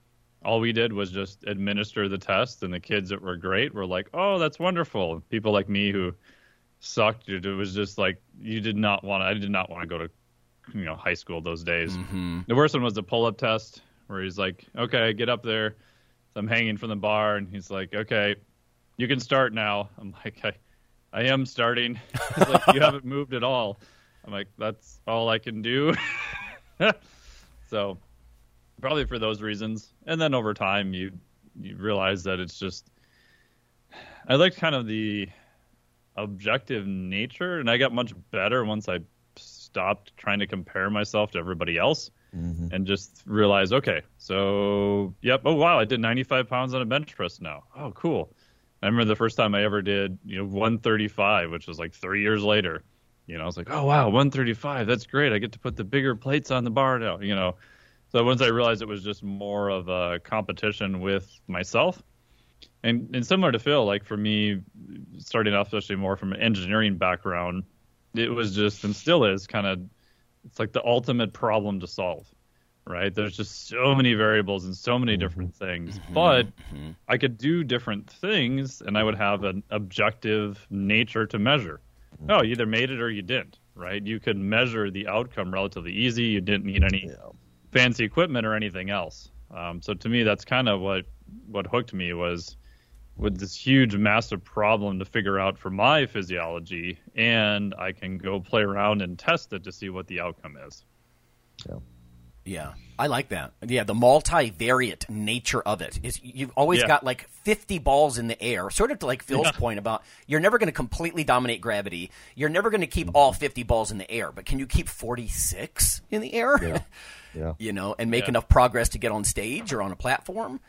Speaker 4: all we did was just administer the test, and the kids that were great were like, "Oh, that's wonderful." People like me who sucked, it was just like you did not want. I did not want to go to you know high school those days. Mm-hmm. The worst one was the pull up test where he's like, "Okay, get up there." So I'm hanging from the bar, and he's like, "Okay, you can start now." I'm like, "I, I am starting." Like, "You haven't moved at all." I'm like, "That's all I can do." so probably for those reasons, and then over time, you you realize that it's just. I liked kind of the objective nature, and I got much better once I stopped trying to compare myself to everybody else mm-hmm. and just realized, okay, so yep, oh wow, I did 95 pounds on a bench press now. Oh, cool. I remember the first time I ever did, you know, 135, which was like three years later. You know, I was like, oh wow, 135, that's great. I get to put the bigger plates on the bar now. You know, so once I realized it was just more of a competition with myself, and and similar to Phil, like for me, starting off especially more from an engineering background, it was just and still is kind of it's like the ultimate problem to solve, right? There's just so many variables and so many mm-hmm. different things, mm-hmm. but mm-hmm. I could do different things, and I would have an objective nature to measure. Oh, you either made it or you didn't, right? You could measure the outcome relatively easy. You didn't need any fancy equipment or anything else. Um, so to me, that's kind of what what hooked me was with this huge, massive problem to figure out for my physiology, and I can go play around and test it to see what the outcome is.
Speaker 3: Yeah.
Speaker 2: Yeah, I like that. Yeah, the multivariate nature of it is you've always
Speaker 4: Yeah.
Speaker 2: got like 50 balls in the air, sort of to like Phil's
Speaker 4: Yeah.
Speaker 2: point about you're never going to completely dominate gravity. You're never going to keep all mm-hmm. 50 balls in the air, but can you keep 46 in the air?
Speaker 3: Yeah. Yeah.
Speaker 2: you know, and make
Speaker 4: Yeah.
Speaker 2: enough progress to get on stage or on a platform?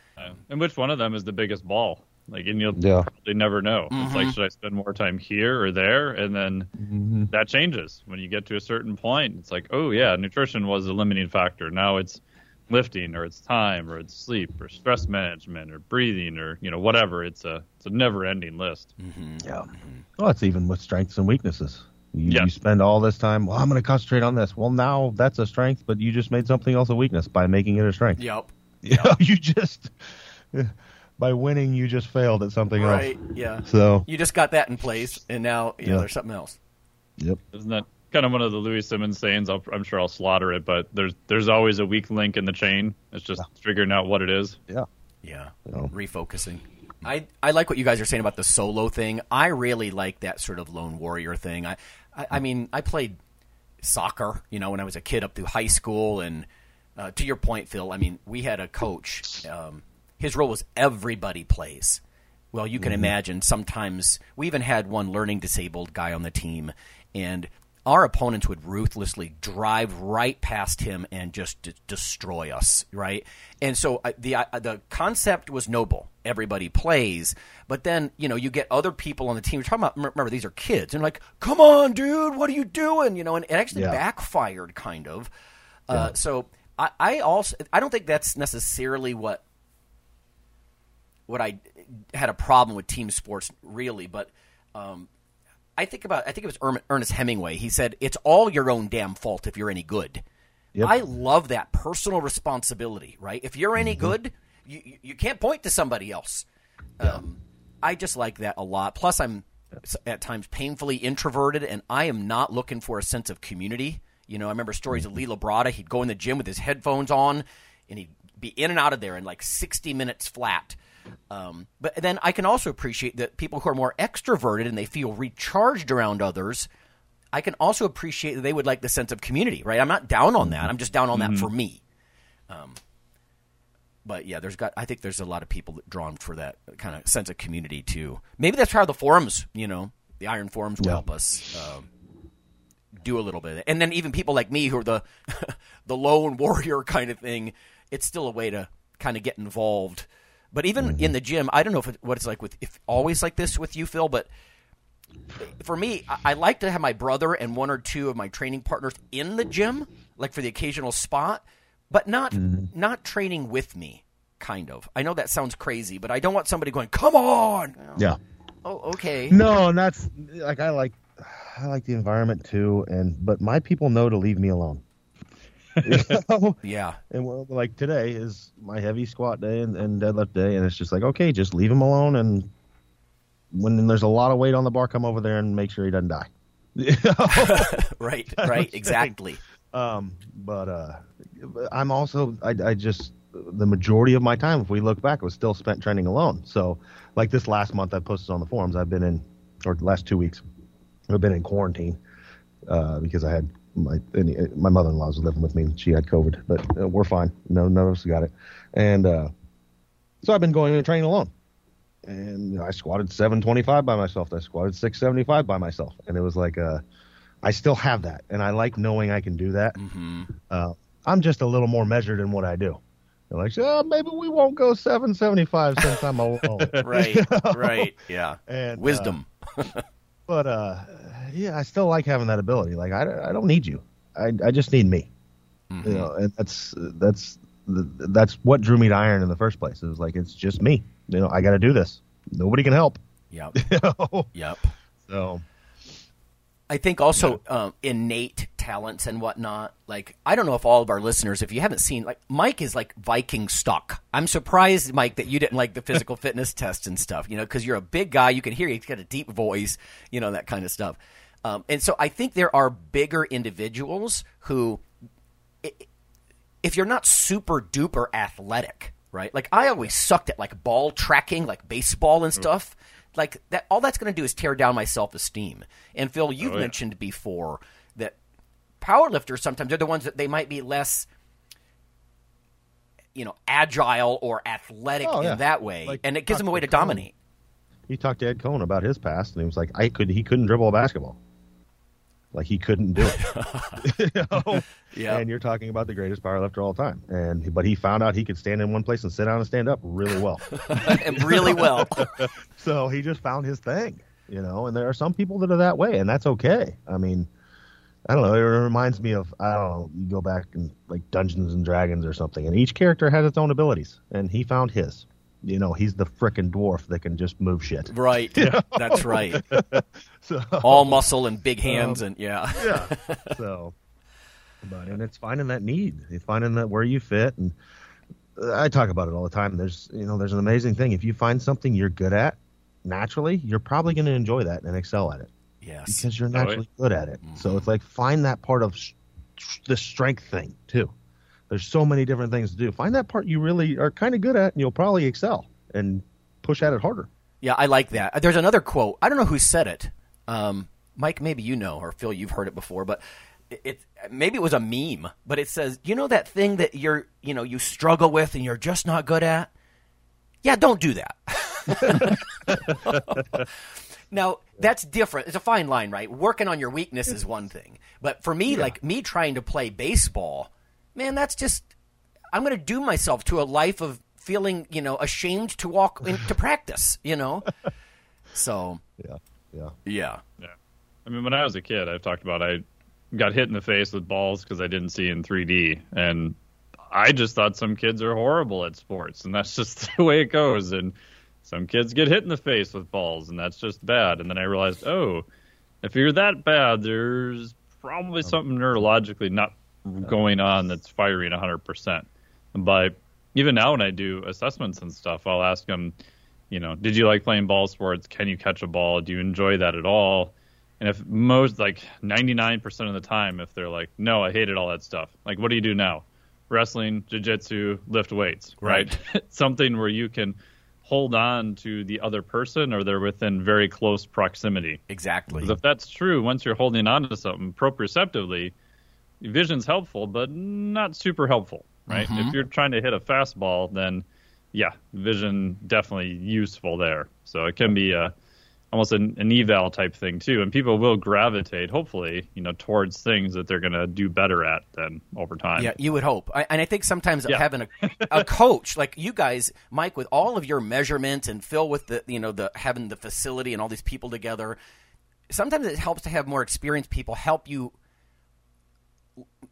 Speaker 4: And which one of them is the biggest ball? Like, and you'll
Speaker 3: Yeah.
Speaker 4: probably never know. It's
Speaker 2: Mm-hmm.
Speaker 4: like, should I spend more time here or there? And then
Speaker 3: Mm-hmm.
Speaker 4: that changes when you get to a certain point. It's like, oh yeah, nutrition was a limiting factor. Now it's lifting, or it's time, or it's sleep, or stress management, or breathing, or you know whatever. It's a it's a never ending list.
Speaker 3: Yeah. Well, it's even with strengths and weaknesses. You,
Speaker 4: Yeah.
Speaker 3: you spend all this time. Well, I'm going to concentrate on this. Well, now that's a strength, but you just made something else a weakness by making it a strength.
Speaker 2: Yep.
Speaker 3: You, know, you just by winning, you just failed at something else.
Speaker 2: Right.
Speaker 3: else.
Speaker 2: Yeah.
Speaker 3: So,
Speaker 2: You just got that in place, and now you know there's something else.
Speaker 3: yep.
Speaker 4: Isn't that kind of one of the Louie Simmons sayings? I'll, I'm sure I'll slaughter it, but there's there's always a weak link in the chain. It's just figuring out what it is.
Speaker 3: Yeah.
Speaker 2: Yeah, refocusing. I, I like what you guys are saying about the solo thing. I really like that sort of lone warrior thing. I, I, I mean, I played soccer, you know, when I was a kid up through high school, and uh, to your point, Phil. I mean, we had a coach. Um, his role was everybody plays. Well, you can imagine. Sometimes we even had one learning disabled guy on the team, and our opponents would ruthlessly drive right past him and just d- destroy us, right? And so uh, the uh, the concept was noble. Everybody plays, but then you know you get other people on the team. You're talking about remember these are kids, and like, come on, dude, what are you doing? You know, and it actually
Speaker 3: Yeah.
Speaker 2: backfired kind of. Uh, so I, I also I don't think that's necessarily what what I had a problem with team sports really, but um, I think about I think it was Erm- Ernest Hemingway. He said it's all your own damn fault if you're any good.
Speaker 3: Yep.
Speaker 2: I love that personal responsibility. Right? If you're any good, you you- can't point to somebody else. Um, I just like that a lot. Plus, I'm at times painfully introverted, and I am not looking for a sense of community. You know, I remember stories of Lee Labrada. He'd go in the gym with his headphones on, and he'd be in and out of there in like 60 minutes flat. Um, but then I can also appreciate that people who are more extroverted and they feel recharged around others. I can also appreciate that they would like the sense of community, right? I'm not down on that. I'm just down on that for me. Um, but yeah, there's got. I think there's a lot of people that drawn for that kind of sense of community too. Maybe that's how the forums, you know, the Iron Forums will
Speaker 3: Yeah.
Speaker 2: help us um, do a little bit. And then even people like me who are the the lone warrior kind of thing, it's still a way to kind of get involved. But even in mm-hmm. the gym, I don't know if it, what it's like with if always like this with you, Phil. But for me, I, I like to have my brother and one or two of my training partners in the gym, like for the occasional spot, but not mm-hmm. not training with me. Kind of. I know that sounds crazy, but I don't want somebody going, "Come on."
Speaker 3: Yeah.
Speaker 2: Oh, okay.
Speaker 3: No, and that's like I like I like the environment too, and but my people know to leave me alone. You know?
Speaker 2: Yeah.
Speaker 3: And well, like today is my heavy squat day and, and deadlift day, and it's just like okay, just leave him alone, and when there's a lot of weight on the bar, come over there and make sure he doesn't die. You know?
Speaker 2: Right. Right. Exactly.
Speaker 3: Um, but uh, I'm also I, I just the majority of my time, if we look back, was still spent training alone. So like this last month, I posted on the forums. I've been in, or the last two weeks, I've been in quarantine uh, because I had my any, my mother-in-law was living with me. She had COVID, but uh, we're fine. No, none of us got it. And uh, so I've been going and training alone. And I squatted 725 by myself. I squatted 675 by myself, and it was like uh, I still have that, and I like knowing I can do that. Uh, I'm just a little more measured in what I do. They're like, oh, maybe we won't go 775 since I'm alone.
Speaker 2: Right. Right. Yeah.
Speaker 3: And, uh,
Speaker 2: Wisdom.
Speaker 3: but uh, yeah, I still like having that ability. Like I, I don't need you. I, I just need me. You know, and that's that's that's what drew me to iron in the first place. It was like it's just me. You know, I got to do this. Nobody can help.
Speaker 2: Yep.
Speaker 3: You know?
Speaker 2: Yep.
Speaker 3: So
Speaker 2: I think also um, innate talents and whatnot. Like I don't know if all of our listeners, if you haven't seen, like Mike is like Viking stock. I'm surprised, Mike, that you didn't like the physical fitness test and stuff. You know, because you're a big guy, you can hear he's got a deep voice, you know that kind of stuff. Um, and so I think there are bigger individuals who, if you're not super duper athletic, right? Like I always sucked at like ball tracking, like baseball and stuff. Like that, all that's going to do is tear down my self esteem. And Phil, you've
Speaker 4: Oh, yeah.
Speaker 2: mentioned before that powerlifters sometimes they're the ones that they might be less, you know, agile or athletic
Speaker 3: Oh, yeah.
Speaker 2: in that way,
Speaker 3: Like
Speaker 2: and it gives them a way to
Speaker 3: Dr. Coan.
Speaker 2: dominate.
Speaker 3: He talked to Ed Coan about his past, and he was like, "I could, he couldn't dribble a basketball, like he couldn't do it." You know?
Speaker 2: Yeah.
Speaker 3: And you're talking about the greatest powerlifter of all time, and but he found out he could stand in one place and sit down and stand up really well.
Speaker 2: and really well.
Speaker 3: so he just found his thing, you know. And there are some people that are that way, and that's okay. I mean, I don't know. It reminds me of I don't know. You go back and like Dungeons and Dragons or something, and each character has its own abilities, and he found his. You know, he's the frickin' dwarf that can just move shit.
Speaker 2: Right. That's right.
Speaker 3: So
Speaker 2: All muscle and big um, hands and yeah.
Speaker 3: yeah. So, but and it's finding that need, it's finding that where you fit, and I talk about it all the time. There's you know there's an amazing thing if you find something you're good at naturally, you're probably going to enjoy that and excel at it
Speaker 2: Yes.
Speaker 3: because you're
Speaker 4: Oh, yeah.
Speaker 3: naturally good at it. So mm-hmm. it's like find that part of s- the strength thing too. There's so many different things to do. Find that part you really are kind of good at, and you'll probably excel and push at it harder.
Speaker 2: Yeah, I like that. There's another quote. I don't know who said it. Um, Mike, maybe you know, or Phil, you've heard it before, but it, it maybe it was a meme. But it says, you know that thing that you're, you know, you struggle with and you're just not good at. Yeah, don't do that. now that's different. It's a fine line, right? Working on your weakness is one thing, but for me, like me trying to play baseball, man, that's just I'm going to doom myself to a life of feeling, you know, ashamed to walk into practice, you know? So,
Speaker 3: Yeah, yeah.
Speaker 2: yeah.
Speaker 4: Yeah. I mean, when I was a kid, I've talked about I got hit in the face with balls because I didn't see in 3D, and I just thought some kids are horrible at sports, and that's just the way it goes. And some kids get hit in the face with balls, and that's just bad. And then I realized, oh, if you're that bad, there's probably um, something neurologically not going on that's firing 100%. But even now, when I do assessments and stuff, I'll ask them, you know, did you like playing ball sports? Can you catch a ball? Do you enjoy that at all? And if most, like 99% of the time, if they're like, no, I hated all that stuff, like, what do you do now? Wrestling, jiu-jitsu, lift weights, right? Something where you can hold on to the other person or they're within very close proximity.
Speaker 2: Exactly.
Speaker 4: Because if that's true, once you're holding on to something proprioceptively, vision's helpful, but not super helpful, right?
Speaker 2: Mm-hmm.
Speaker 4: If you're trying to hit a fastball, then yeah, vision definitely useful there. So it can be a almost an, an eval type thing too, and people will gravitate, hopefully, you know, towards things that they're going to do better at than over time.
Speaker 2: Yeah, you would hope. I, and I think sometimes
Speaker 4: Yeah.
Speaker 2: having a, a coach like you guys, Mike, with all of your measurement and Phil with the, you know, the having the facility and all these people together, sometimes it helps to have more experienced people help you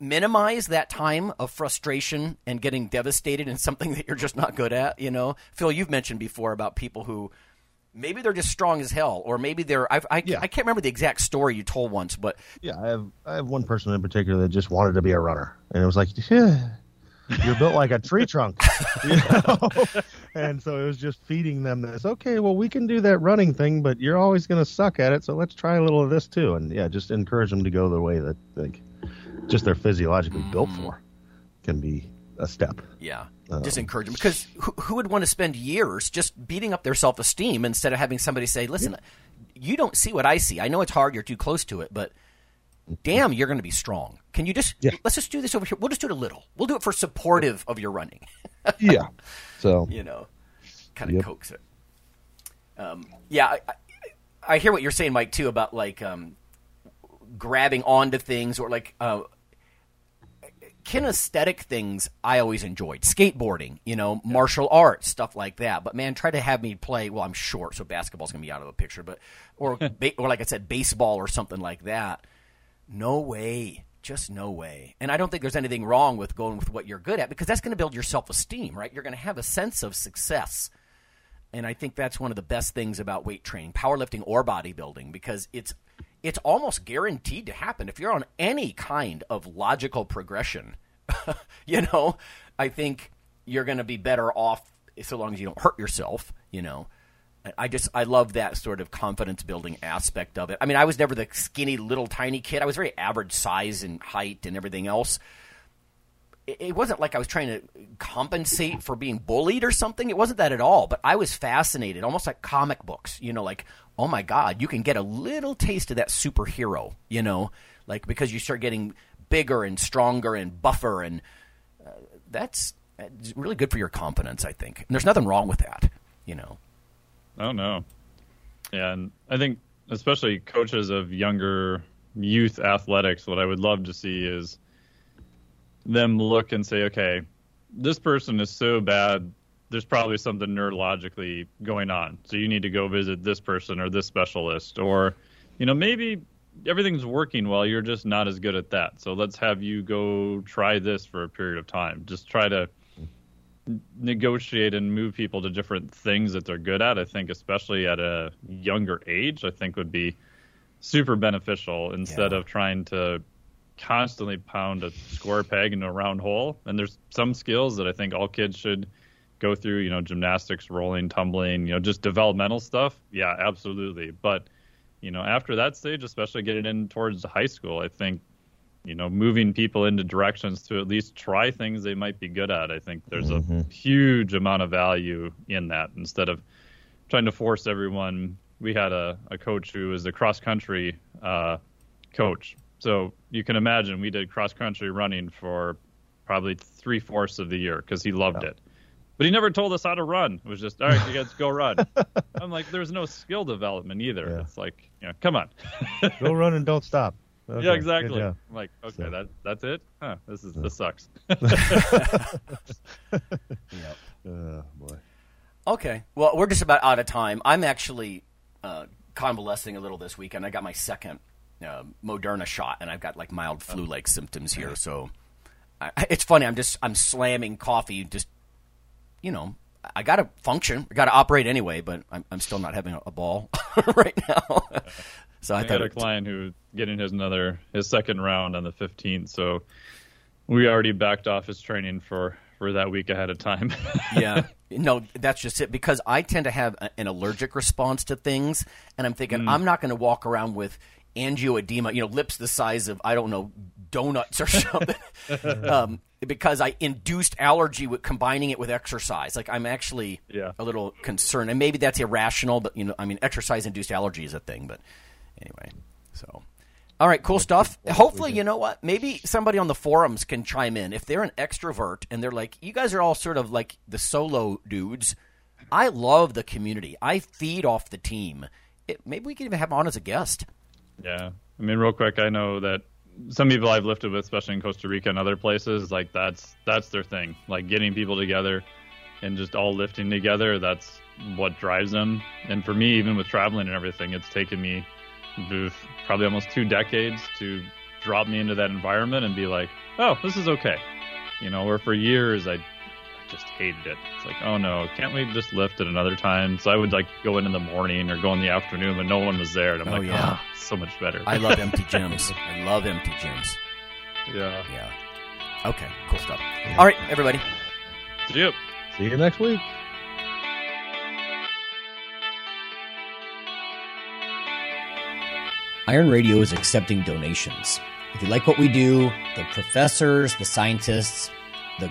Speaker 2: minimize that time of frustration and getting devastated in something that you're just not good at. You know, Phil, you've mentioned before about people who maybe they're just strong as hell, or maybe they're I, I,
Speaker 3: Yeah.
Speaker 2: I can't remember the exact story you told once, but
Speaker 3: Yeah, I have I have one person in particular that just wanted to be a runner, and it was like, yeah, you're built like a tree trunk, you know? and so it was just feeding them this. Okay, well, we can do that running thing, but you're always going to suck at it, so let's try a little of this too. And yeah, just encourage them to go the way that like just they're physiologically built for can be a step.
Speaker 2: Yeah,
Speaker 3: Um,
Speaker 2: just encourage them because who, who would want to spend years just beating up their self esteem instead of having somebody say, "Listen, you don't see what I see. I know it's hard. You're too close to it, but damn, you're going to be strong. Can you just
Speaker 3: Yeah.
Speaker 2: let's just do this over here? We'll just do it a little. We'll do it for supportive of your running.
Speaker 3: yeah. So
Speaker 2: you know, kind of
Speaker 3: Yep.
Speaker 2: coax it. Um, yeah, I, I, I hear what you're saying, Mike, too, about like um, grabbing onto things or like uh, kinesthetic things. I always enjoyed skateboarding, you know, martial arts stuff like that. But man, try to have me play. Well, I'm short, so basketball's gonna be out of the picture. But or ba- or like I said, baseball or something like that. No way. Just no way. And I don't think there's anything wrong with going with what you're good at because that's going to build your self esteem, right? You're going to have a sense of success. And I think that's one of the best things about weight training, powerlifting or bodybuilding, because it's it's almost guaranteed to happen if you're on any kind of logical progression. you know, I think you're going to be better off so long as you don't hurt yourself. You know, I- just I love that sort of confidence building aspect of it. I mean, I was never the skinny little tiny kid. I was very average size and height and everything else. it wasn't like I was trying to compensate for being bullied or something. It wasn't that at all. But I was fascinated, almost like comic books. You know, like oh my god, you can get a little taste of that superhero. You know, like because you start getting bigger and stronger and buffer, and uh, that's, really good for your confidence. I think. And there's nothing wrong with that. You know.
Speaker 4: Oh no. Yeah, and I think especially coaches of younger youth athletics, what I would love to see is them look and say, okay, this person is so bad, there's probably something neurologically going on. So you need to go visit this person or this specialist. Or, you know, maybe everything's working well, you're just not as good at that. So let's have you go try this for a period of time. Just try to negotiate and move people to different things that they're good at. I think, especially at a younger age, I think would be super beneficial instead yeah. of trying to constantly pound a square peg into a round hole. And there's some skills that I think all kids should go through, you know, gymnastics, rolling, tumbling, you know, just developmental stuff. Yeah, absolutely. But, you know, after that stage, especially getting in towards high school, I think, you know, moving people into directions to at least try things they might be good at. I think there's mm-hmm. a huge amount of value in that instead of trying to force everyone. We had a, a coach who was a cross country uh, coach so you can imagine we did cross country running for probably three fourths of the year because he loved yeah. it. But he never told us how to run. It was just, all right, you guys go run. I'm like, there's no skill development either. Yeah. It's like, you know, come on.
Speaker 3: go run and don't stop.
Speaker 4: Okay, yeah, exactly. I'm like, okay, so. that that's it. Huh, this is yeah. this sucks.
Speaker 2: yep. Oh boy. Okay. Well, we're just about out of time. I'm actually uh, convalescing a little this weekend. I got my second uh, Moderna shot, and I've got like mild flu-like symptoms here. So I, it's funny. I'm just I'm slamming coffee. Just you know, I got to function. I got to operate anyway, but I'm, I'm still not having a, a ball right now.
Speaker 4: so I, I had a client who getting his another his second round on the 15th. So we already backed off his training for for that week ahead of time.
Speaker 2: yeah. No, that's just it because I tend to have a, an allergic response to things and I'm thinking mm. I'm not going to walk around with angioedema, you know, lips the size of I don't know donuts or something, um, because I induced allergy with combining it with exercise. Like I'm actually
Speaker 4: yeah.
Speaker 2: a little concerned, and maybe that's irrational, but you know, I mean, exercise induced allergy is a thing. But anyway, so. All right, cool stuff. Hopefully, you know what? Maybe somebody on the forums can chime in. If they're an extrovert and they're like, you guys are all sort of like the solo dudes. I love the community. I feed off the team. It, maybe we can even have on as a guest.
Speaker 4: Yeah, I mean, real quick, I know that some people I've lifted with, especially in Costa Rica and other places, like that's that's their thing. Like getting people together and just all lifting together. That's what drives them. And for me, even with traveling and everything, it's taken me probably almost two decades to drop me into that environment and be like, oh, this is okay. You know, where for years I just hated it. It's like, oh no, can't we just lift it another time? So I would like go in in the morning or go in the afternoon when no one was there, and I'm oh, like, yeah. oh, so much better.
Speaker 2: I love empty gyms. I love empty gyms.
Speaker 4: Yeah.
Speaker 2: Yeah. Okay, cool stuff. All right, everybody.
Speaker 4: See you.
Speaker 3: See you next week.
Speaker 7: Iron Radio is accepting donations. If you like what we do, the professors, the scientists, the